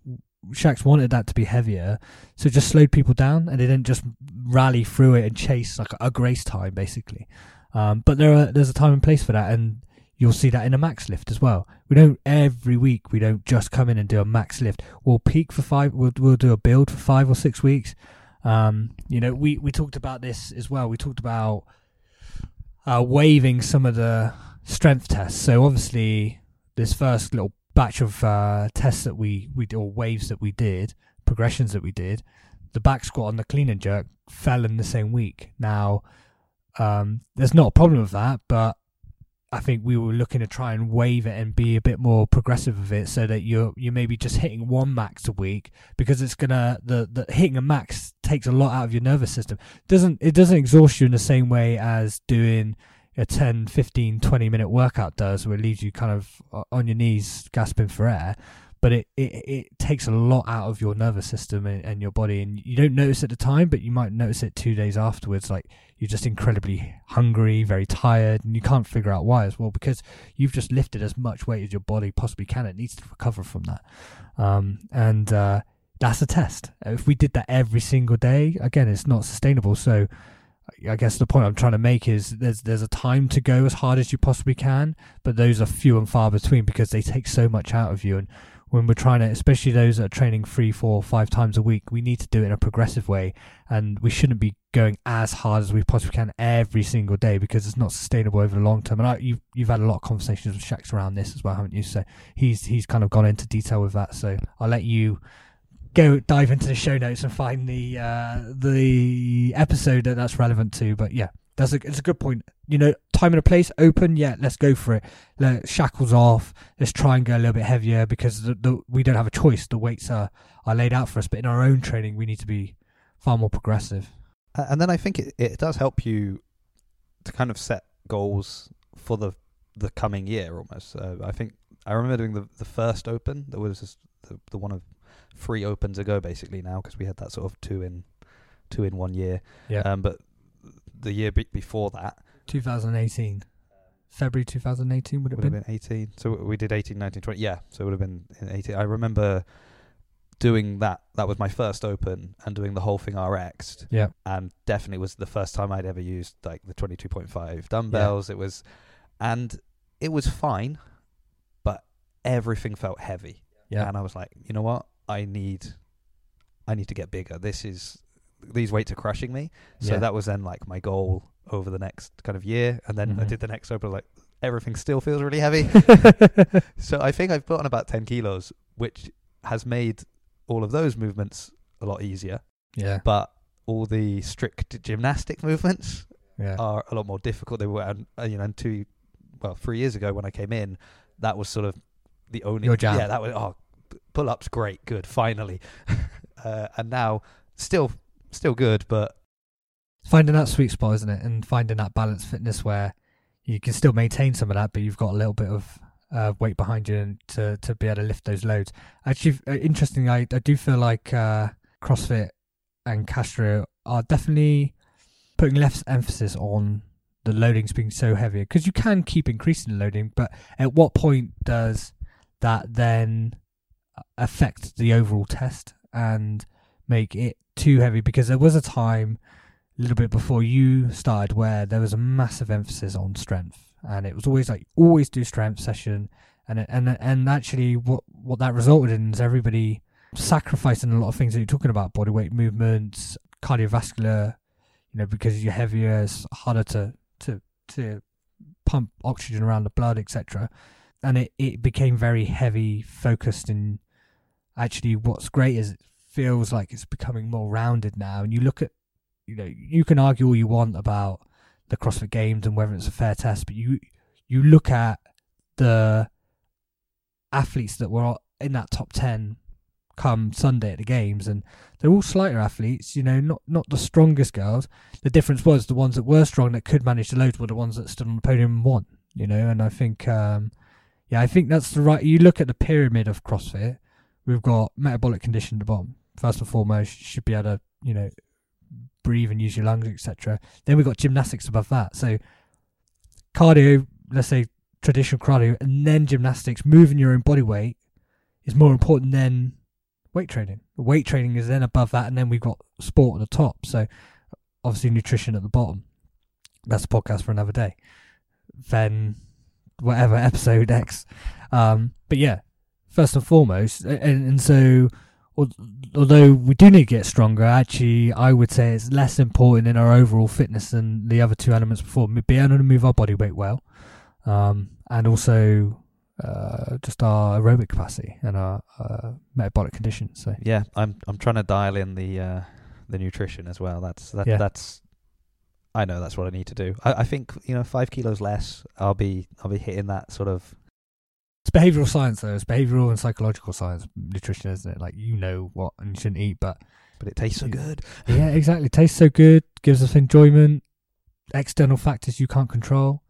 Shax wanted that to be heavier, so just slowed people down and they didn't just rally through it and chase like a, Grace time basically. Um, but there are there's a time and place for that, and you'll see that in a max lift as well. We don't every week. We don't just come in and do a max lift. We'll peak for five. We'll we'll do a build for five or six weeks. Um, you know, we we talked about this as well. We talked about uh, waiving some of the strength tests. So obviously, this first little batch of uh, tests that we we or waves that we did, progressions that we did, the back squat and the clean and jerk fell in the same week. Now, um, there's not a problem with that, but I think we were looking to try and wave it and be a bit more progressive with it, so that you're you maybe just hitting one max a week because it's gonna the, the hitting a max takes a lot out of your nervous system. doesn't It doesn't exhaust you in the same way as doing a 10, 15, 20 minute workout does, where it leaves you kind of on your knees gasping for air. But it, it, it takes a lot out of your nervous system and, and your body, and you don't notice at the time, but you might notice it two days afterwards. Like you're just incredibly hungry, very tired, and you can't figure out why as well because you've just lifted as much weight as your body possibly can. It needs to recover from that, um, and uh, that's a test. If we did that every single day, again, it's not sustainable. So, I guess the point I'm trying to make is there's there's a time to go as hard as you possibly can, but those are few and far between because they take so much out of you. And when we're trying to, especially those that are training three, four, five times a week, we need to do it in a progressive way, and we shouldn't be going as hard as we possibly can every single day because it's not sustainable over the long term. And I, you've you've had a lot of conversations with Shax around this as well, haven't you? So he's he's kind of gone into detail with that. So I'll let you go dive into the show notes and find the uh, the episode that that's relevant to. But yeah, that's a it's a good point. You know, time and a place, open. Yeah, let's go for it. Let shackles off. Let's try and go a little bit heavier because the, the, we don't have a choice. The weights are are laid out for us. But in our own training, we need to be far more progressive. And then I think it, it does help you to kind of set goals for the the coming year almost. Uh, I think I remember doing the the first open. There was the, the one of three opens ago basically now because we had that sort of two in two in one year. Yeah. Um, but the year be- before that 2018, February 2018 would it would have have been? been 18. So we did 18, 19, 20. Yeah. So it would have been in 18. I remember doing that that was my first open and doing the whole thing RX Yeah. and definitely was the first time I'd ever used like the 22.5 dumbbells it was and it was fine but everything felt heavy Yeah. and I was like you know what I need I need to get bigger this is these weights are crushing me so Yeah. that was then like my goal over the next kind of year and then I Mhm. did the next open like everything still feels really heavy so I think I've put on about 10 kilos, which has made all of those movements a lot easier. yeah. But all the strict gymnastic movements Yeah. are a lot more difficult. They were, and, uh, you know, and two, well, three years ago when I came in, that was sort of the only. Your jam. Yeah, that was, oh, pull ups, great, good, finally. uh, and now, still, still good, but finding that sweet spot, isn't it? And finding that balanced fitness where you can still maintain some of that, but you've got a little bit of uh, weight behind you to to be able to lift those loads. Actually, uh, interesting. I I do feel like uh, CrossFit and Castro are definitely putting less emphasis on the loadings being so heavy because you can keep increasing the loading, but at what point does that then affect the overall test and make it too heavy? Because there was a time a little bit before you started where there was a massive emphasis on strength and it was always like always do strength session and and and actually what what that resulted in is everybody sacrificing a lot of things that you're talking about body weight movements cardiovascular you know because you're heavier it's harder to to to pump oxygen around the blood etc and it it became very heavy focused and actually what's great is it feels like it's becoming more rounded now and you look at you know you can argue all you want about the CrossFit Games and whether it's a fair test, but you you look at the athletes that were in that top ten come Sunday at the games, and they're all slighter athletes. You know, not not the strongest girls. The difference was the ones that were strong that could manage the loads were the ones that stood on the podium and won. You know, and I think, um, yeah, I think that's the right. You look at the pyramid of CrossFit. We've got metabolic condition at the bottom. First and foremost, you should be able to, you know, breathe and use your lungs, etc. Then we've got gymnastics above that. So cardio, let's say traditional cardio, and then gymnastics, moving your own body weight is more important than weight training. Weight training is then above that, and then we've got sport at the top. So obviously nutrition at the bottom. That's a podcast for another day. Then whatever episode X. Um, but yeah, first and foremost, and, and so although we do need to get stronger, actually, I would say it's less important in our overall fitness than the other two elements before. Be able to move our body weight well, um, and also uh, just our aerobic capacity and our uh, metabolic condition. So yeah, I'm I'm trying to dial in the uh, the nutrition as well. That's that Yeah. that's I know that's what I need to do. I, I think you know five kilos less, I'll be I'll be hitting that sort of it's behavioral science, though. It's behavioral and psychological science, nutrition, isn't it? Like you know what and you shouldn't eat, but but it tastes so good. yeah, exactly. Tastes so good, gives us enjoyment. External factors you can't control.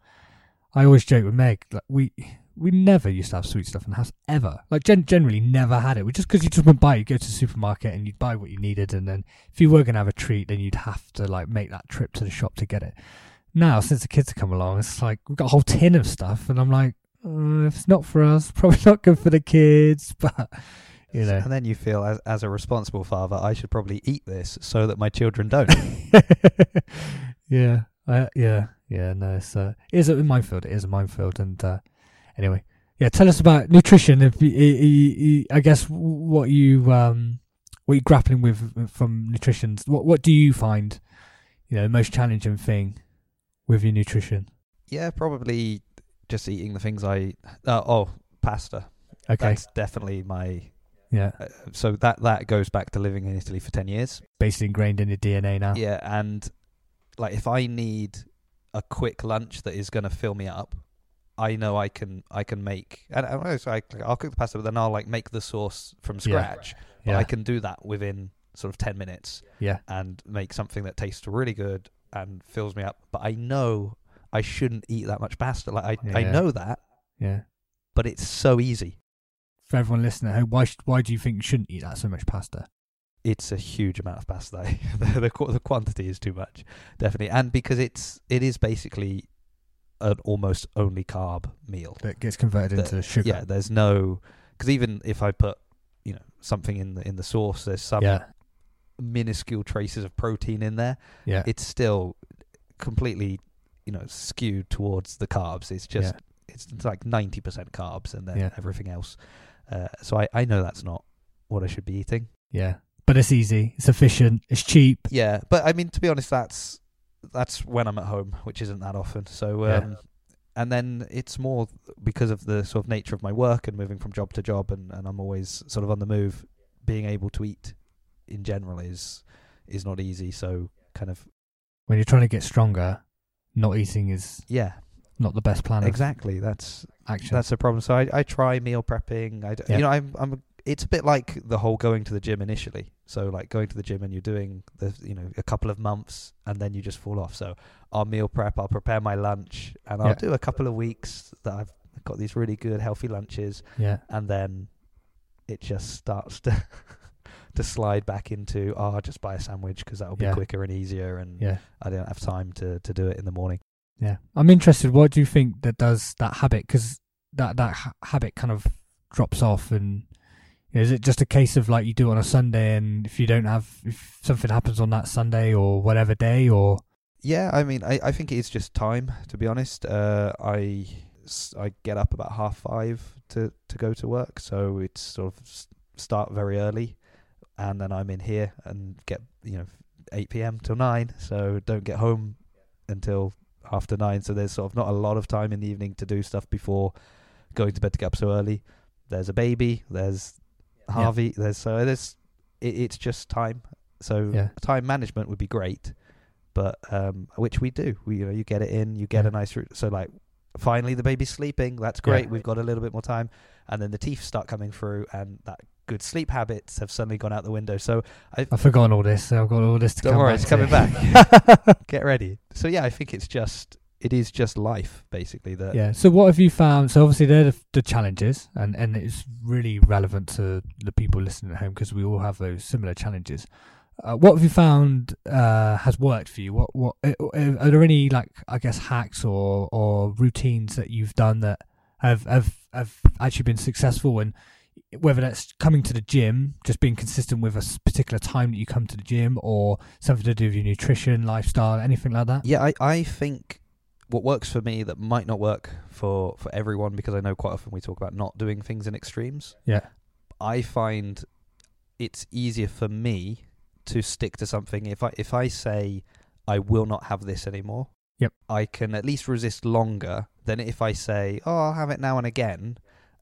I always joke with Meg, like we we never used to have sweet stuff in the house ever. Like gen- generally never had it. We just because you just went by, you go to the supermarket and you'd buy what you needed, and then if you were gonna have a treat, then you'd have to like make that trip to the shop to get it. Now since the kids have come along, it's like we've got a whole tin of stuff, and I'm like, uh, if it's not for us, probably not good for the kids, but you know. And then you feel as as a responsible father, I should probably eat this so that my children don't. yeah, I, yeah, yeah. No, it's uh, it is a minefield. It is a minefield. And uh, anyway, yeah. Tell us about nutrition. If you, I guess what you um what you're grappling with from nutrition. What what do you find, you know, the most challenging thing with your nutrition? yeah, probably just eating the things I uh, oh pasta. Okay, That's definitely my. yeah, Uh, so that that goes back to living in Italy for ten years. basically ingrained in your DNA now. Yeah, and like if I need a quick lunch that is going to fill me up, I know I can I can make. And I, I, I'll cook the pasta, but then I'll like make the sauce from Yeah. scratch. But yeah, I can do that within sort of ten minutes yeah, and make something that tastes really good and fills me up. But I know I shouldn't eat that much pasta. Like I I know that, yeah. but it's so easy. For everyone listening why sh- why do you think you shouldn't eat that so much pasta? it's a huge amount of pasta. the, the the quantity is too much, definitely, and because it's it is basically an almost only carb meal. That gets converted The- into sugar. Yeah, there's no because even if I put you know something in the in the sauce. There's some yeah, minuscule traces of protein in there. yeah, It's still completely you know skewed towards the carbs. It's just it's, it's like ninety percent carbs and then Yeah. everything else. Uh, so I I know that's not what I should be eating. yeah. But it's easy, it's efficient, it's cheap. Yeah, but I mean, to be honest, that's that's when I'm at home, which isn't that often. So, Yeah. um, and then it's more because of the sort of nature of my work and moving from job to job, and, and I'm always sort of on the move. Being able to eat in general is is not easy. So, kind of When you're trying to get stronger, not eating is yeah, not the best plan exactly. That's action. that's the problem. So I I try meal prepping. I d- Yeah. you know I'm I'm it's a bit like the whole going to the gym initially. So like going to the gym and you're doing the you know a couple of months and then you just fall off. So I'll meal prep, I'll prepare my lunch, and I'll Yeah. do a couple of weeks that I've got these really good healthy lunches, yeah, and then it just starts to to slide back into oh I'll just buy a sandwich because that'll be Yeah. quicker and easier, and yeah, I don't have time to to do it in the morning. yeah. I'm interested. What do you think that does that habit? Because that that ha- habit kind of drops off, and you know, is it just a case of like you do it on a Sunday, and if you don't have, if something happens on that Sunday or whatever day, or Yeah, I mean, I, I think it's just time. To be honest, uh, I I get up about half five to to go to work, so it's sort of start very early, and then I'm in here and get you know eight p.m. till nine, so don't get home until after nine. So there's sort of not a lot of time in the evening to do stuff before going to bed to get up so early. There's a baby. There's Harvey. There's so there's it, it's just time. So Yeah. time management would be great but um, which we do. We you know you get it in, you get Yeah. a nice route. So like finally the baby's sleeping. That's Yeah. great. We've got a little bit more time, and then the teeth start coming through, and that good sleep habits have suddenly gone out the window. So I've forgotten all this. So I've got all this to Don't come worry, back it's coming back. get ready. So yeah, I think it's just it is just life basically. That Yeah. So what have you found? So obviously they're the, the challenges, and and it's really relevant to the people listening at home because we all have those similar challenges. Uh, what have you found uh, has worked for you? What what uh, uh, are there any like I guess hacks or or routines that you've done that have have have actually been successful and whether that's coming to the gym, just being consistent with a particular time that you come to the gym, or something to do with your nutrition, lifestyle, anything like that. Yeah, I, I think what works for me that might not work for, for everyone because I know quite often we talk about not doing things in extremes. Yeah. I find it's easier for me to stick to something if I if I say I will not have this anymore. Yep. I can at least resist longer than if I say, "Oh, I'll have it now and again."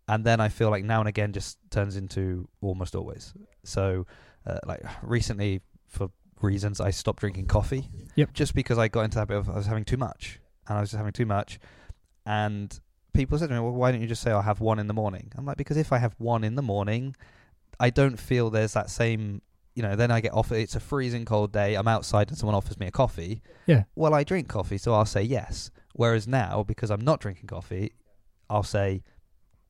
And then I feel like now and again just turns into almost always. So, uh, like recently, for reasons, I stopped drinking coffee. Yep. Just because I got into the habit of I was having too much, and I was just having too much, and people said to me, "Well, why don't you just say I'll have one in the morning?" I'm like, because if I have one in the morning, I don't feel there's that same. You know, then I get offered. It's a freezing cold day. I'm outside, and someone offers me a coffee. Yeah. Well, I drink coffee, so I'll say yes. Whereas now, because I'm not drinking coffee, I'll say,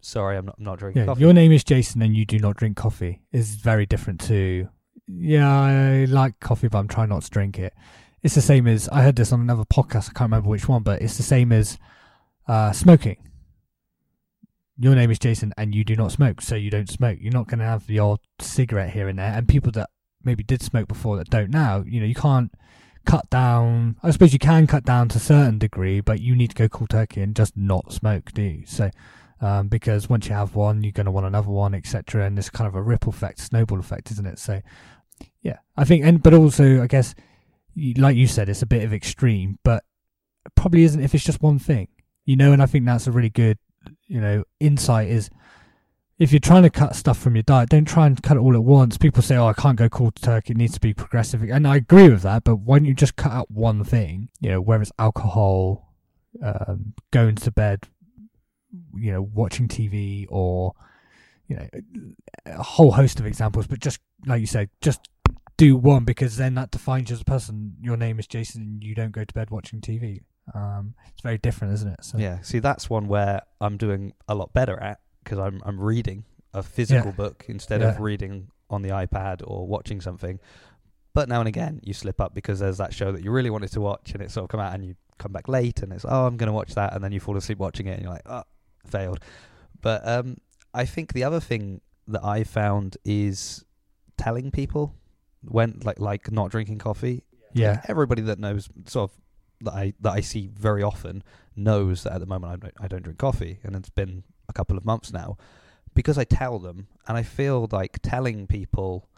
"Sorry, I'm not, I'm not drinking Yeah, coffee." your name is Jason and you do not drink coffee is very different to yeah, I like coffee but I'm trying not to drink it. It's the same as I heard this on another podcast, I can't remember which one, but it's the same as uh, smoking. Your name is Jason and you do not smoke, so you don't smoke. You're not gonna have your cigarette here and there and people that maybe did smoke before that don't now, you know, you can't cut down I suppose you can cut down to a certain degree, but you need to go cold turkey and just not smoke, do you? So um, because once you have one, you're going to want another one, etc. And there's kind of a ripple effect, snowball effect, isn't it? So, yeah, I think, and but also, I guess, like you said, it's a bit of extreme, but probably isn't if it's just one thing, you know. And I think that's a really good, you know, insight is if you're trying to cut stuff from your diet, don't try and cut it all at once. People say, "Oh, I can't go cold turkey; it needs to be progressive," and I agree with that. But why don't you just cut out one thing? You know, whether it's alcohol, um, going to bed you know watching TV or you know a whole host of examples but just like you said just do one because then that defines you as a person your name is Jason and you don't go to bed watching TV um it's very different isn't it so Yeah, see, that's one where I'm doing a lot better at because I'm I'm reading a physical Yeah. book instead of reading on the iPad or watching something. But now and again, you slip up because there's that show that you really wanted to watch, and it's sort of come out, and you come back late, and it's oh, I'm going to watch that, and then you fall asleep watching it, and you're like, oh, failed. But um, I think the other thing that I found is telling people when like like not drinking coffee. Yeah. Everybody that knows sort of that I that I see very often knows that at the moment I don't, I don't drink coffee, and it's been a couple of months now because I tell them, and I feel like telling people,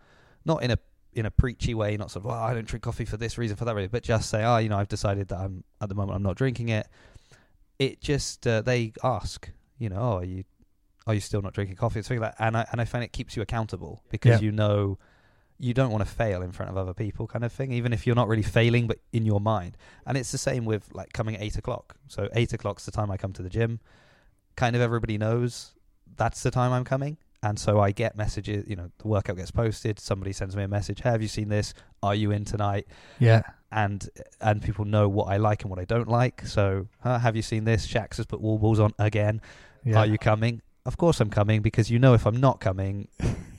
not in a in a preachy way, not sort of, well, I don't drink coffee for this reason, for that reason, but just say, oh, you know, I've decided that I'm at the moment I'm not drinking it. It just uh, they ask, you know, oh, are you are you still not drinking coffee? Like, and I and I find it keeps you accountable because Yeah. you know you don't want to fail in front of other people, kind of thing. Even if you're not really failing, but in your mind. And it's the same with like coming at eight o'clock. So eight o'clock's the time I come to the gym. Kind of everybody knows that's the time I'm coming. And so I get messages, you know, the workout gets posted, somebody sends me a message, hey, have you seen this? Are you in tonight? Yeah. And and people know what I like and what I don't like. So, huh, have you seen this? Shax has put wall balls on again. Yeah. Are you coming? Of course I'm coming because you know if I'm not coming,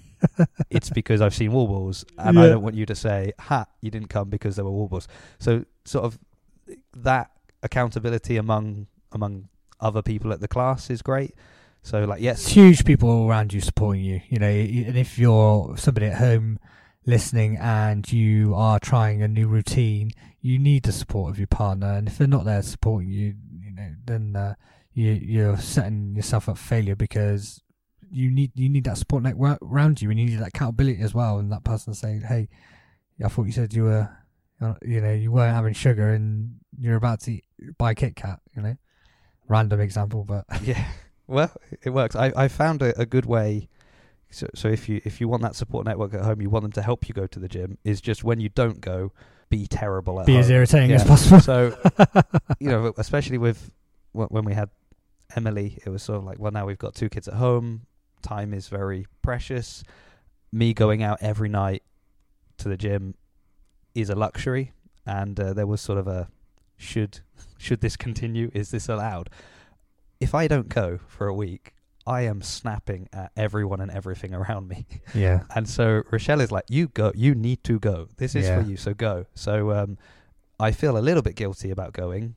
it's because I've seen wall balls, and I don't want you to say, "Ha, you didn't come because there were wall balls." So, sort of that accountability among among other people at the class is great. So, like, It's yes, huge people around you supporting you, you know, and if you're somebody at home listening and you are trying a new routine, you need the support of your partner, and if they're not there supporting you, you know, then uh, you you're setting yourself up for failure because you need you need that support network around you, and you need that accountability as well, and that person saying, "Hey, I thought you said you were, you know, you weren't having sugar, and you're about to eat, buy Kit Kat," you know, random example, but yeah. Well, it works. I I found a, a good way. So, so if you if you want that support network at home, you want them to help you go to the gym. Is just when you don't go, be terrible at be home. as irritating as possible. So you know, especially with when we had Emily, it was sort of like, well, now we've got two kids at home. Time is very precious. Me going out every night to the gym is a luxury, and uh, there was sort of a should should this continue? Is this allowed? If I don't go for a week, I am snapping at everyone and everything around me. yeah. And so Rochelle is like, "You go. You need to go. This is Yeah. for you. So go." So um, I feel a little bit guilty about going,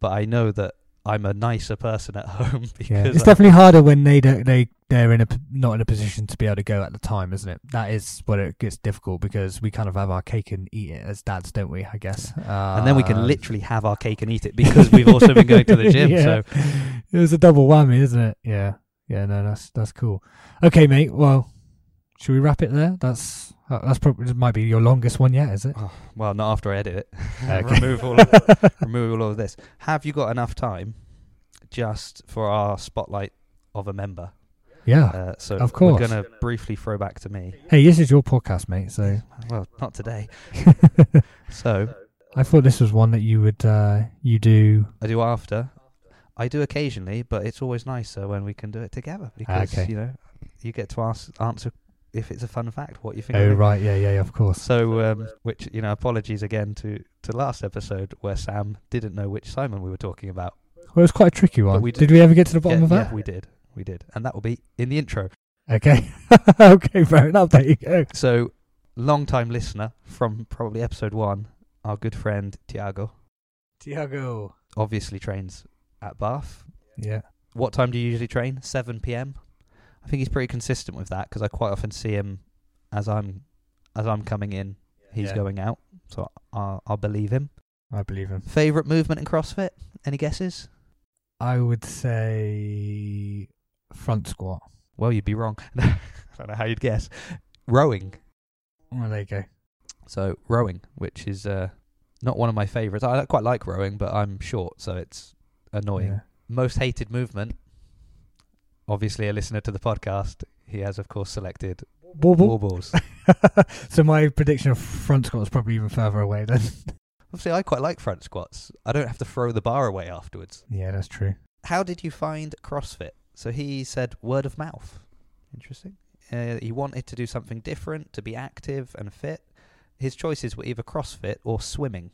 but I know that I'm a nicer person at home because Yeah, it's I- definitely harder when they don't they they're in a p- not in a position to be able to go at the time, isn't it? That is where it gets difficult because we kind of have our cake and eat it as dads, don't we? I guess. Uh, and then we can literally have our cake and eat it because we've also been going to the gym. Yeah. So it was a double whammy, isn't it? Yeah, yeah. No, that's that's cool. Okay, mate. Well, should we wrap it there? That's uh, that's probably might be your longest one yet, is it? oh, well, not after I edit it. Okay. remove all of, remove all of this. Have you got enough time just for our spotlight of a member? Yeah. Uh, so Of course. we're going to briefly throw back to me. hey, this is your podcast, mate. So Well, not today. So I thought this was one that you would uh you do. I do after. I do occasionally, but it's always nicer when we can do it together because Okay. you know you get to ask answer if it's a fun fact what you think. Oh of it. right, yeah, yeah, of course. So, um, which you know, apologies again to to last episode where Sam didn't know which Simon we were talking about. Well, it was quite a tricky one. we did, did- we ever get to the bottom yeah, of that? yeah, we did, we did, and that will be in the intro. Okay. okay, fair enough. There you go. So, long time listener from probably episode one, our good friend Tiago, Tiago. obviously trains at Bath. Yeah. What time do you usually train? 7 p.m. I think he's pretty consistent with that because I quite often see him as I'm as I'm coming in, he's Yeah. going out. So I'll, I'll believe him. I believe him. Favorite movement in CrossFit? Any guesses? I would say front squat. Well, you'd be wrong. I don't know how you'd guess. Rowing. Well, there you go. So rowing, which is uh, not one of my favourites. I quite like rowing, but I'm short, so it's annoying. Yeah. Most hated movement. Obviously, a listener to the podcast, he has of course selected wall balls. so my prediction of front squat is probably even further away then. Obviously, I quite like front squats. I don't have to throw the bar away afterwards. yeah, that's true. How did you find CrossFit? So he said word of mouth. Interesting. Uh, he wanted to do something different, to be active and fit. His choices were either CrossFit or swimming,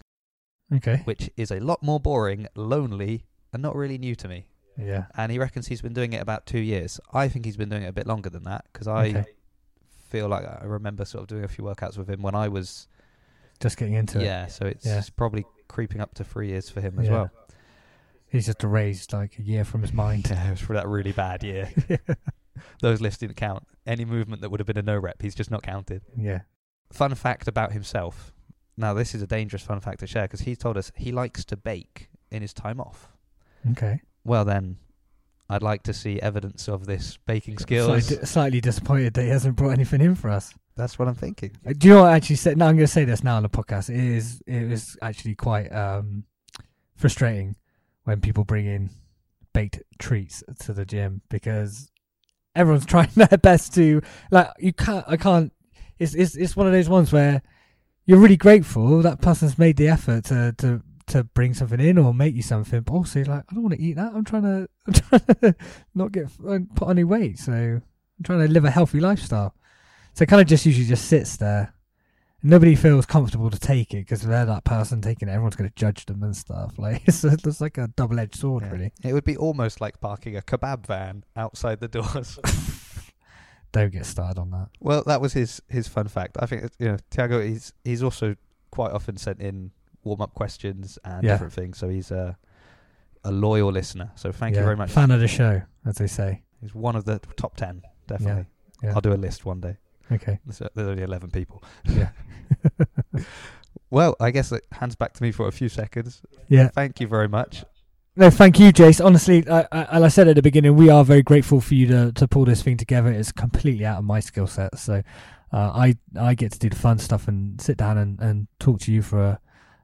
Okay. which is a lot more boring, lonely, and not really new to me. Yeah. And he reckons he's been doing it about two years. I think he's been doing it a bit longer than that because I Okay. feel like I remember sort of doing a few workouts with him when I was Just getting into it. yeah. So it's Yeah. probably creeping up to three years for him as Yeah. well. He's just erased like a year from his mind. Yeah, it was for that really bad year. those lifts didn't count. Any movement that would have been a no rep, he's just not counted. Yeah. Fun fact about himself. Now, this is a dangerous fun fact to share because he told us he likes to bake in his time off. Okay. Well, then, I'd like to see evidence of this baking Slightly, skills. di- slightly disappointed that he hasn't brought anything in for us. That's what I'm thinking. Uh, Do you know what I actually said? No, I'm going to say this now on the podcast. It is it was actually quite um, frustrating when people bring in baked treats to the gym because everyone's trying their best to like you can't I can't it's it's it's one of those ones where you're really grateful that person's made the effort to to to bring something in or make you something, but also like I don't want to eat that. I'm trying to I'm trying to not get uh, put on any weight, so I'm trying to live a healthy lifestyle. So it kind of just usually just sits there. Nobody feels comfortable to take it because they're that person taking it. Everyone's going to judge them and stuff. Like it's, it's like a double-edged sword, Yeah. really. It would be almost like parking a kebab van outside the doors. Don't get started on that. well, that was his his fun fact. I think you know Tiago. He's he's also quite often sent in warm up questions and Yeah. different things. So he's a a loyal listener. So thank you very much. Fan of the show, as they say. He's one of the top ten, definitely. Yeah. I'll do a list one day. Okay. There's, there's only eleven people. Yeah. Well, I guess it hands back to me for a few seconds. yeah. Thank you very much. No, thank you, Jace. Honestly, I, I, I said at the beginning, we are very grateful for you to, to pull this thing together. It's completely out of my skill set, so uh, I I get to do the fun stuff and sit down and, and talk to you for a,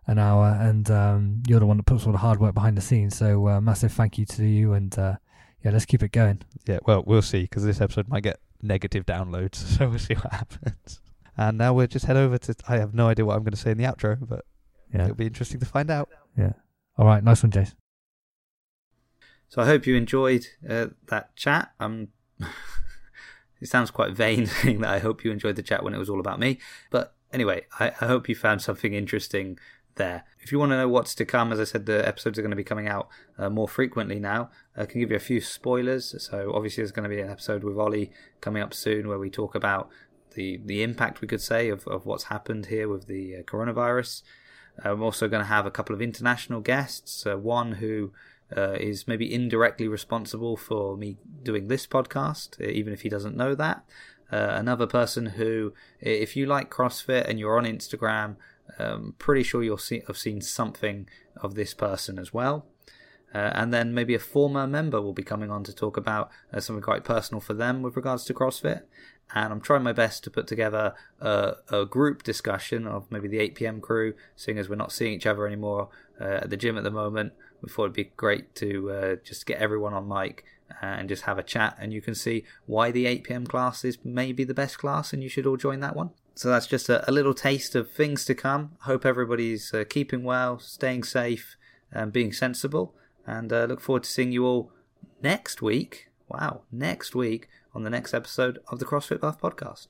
an hour, and um, you're the one that puts all the hard work behind the scenes. So uh, massive thank you to you, and uh, yeah, let's keep it going. Yeah, well, we'll see because this episode might get negative downloads, so we'll see what happens. And now we'll just head over to. I have no idea what I'm going to say in the outro, but Yeah, it'll be interesting to find out. yeah. All right, nice one, Jace. So I hope you enjoyed uh, that chat. Um, it sounds quite vain saying that I hope you enjoyed the chat when it was all about me. But anyway, I, I hope you found something interesting there. If you want to know what's to come, as I said, the episodes are going to be coming out uh, more frequently now. I can give you a few spoilers. So obviously, there's going to be an episode with Ollie coming up soon where we talk about the the impact we could say of, of what's happened here with the uh, coronavirus. Uh, I'm also going to have a couple of international guests. Uh, one who uh, is maybe indirectly responsible for me doing this podcast, uh, even if he doesn't know that. Uh, another person who, if you like CrossFit and you're on Instagram, um, pretty sure you'll see, have seen something of this person as well. Uh, and then maybe a former member will be coming on to talk about uh, something quite personal for them with regards to CrossFit. And I'm trying my best to put together a, a group discussion of maybe the 8 p.m. crew, seeing as we're not seeing each other anymore uh, at the gym at the moment. We thought it'd be great to uh, just get everyone on mic and just have a chat, and you can see why the 8 p.m. class is maybe the best class, and you should all join that one. So that's just a, a little taste of things to come. Hope everybody's uh, keeping well, staying safe, and being sensible. And uh, look forward to seeing you all next week. Wow, next week on the next episode of the CrossFit Bath podcast.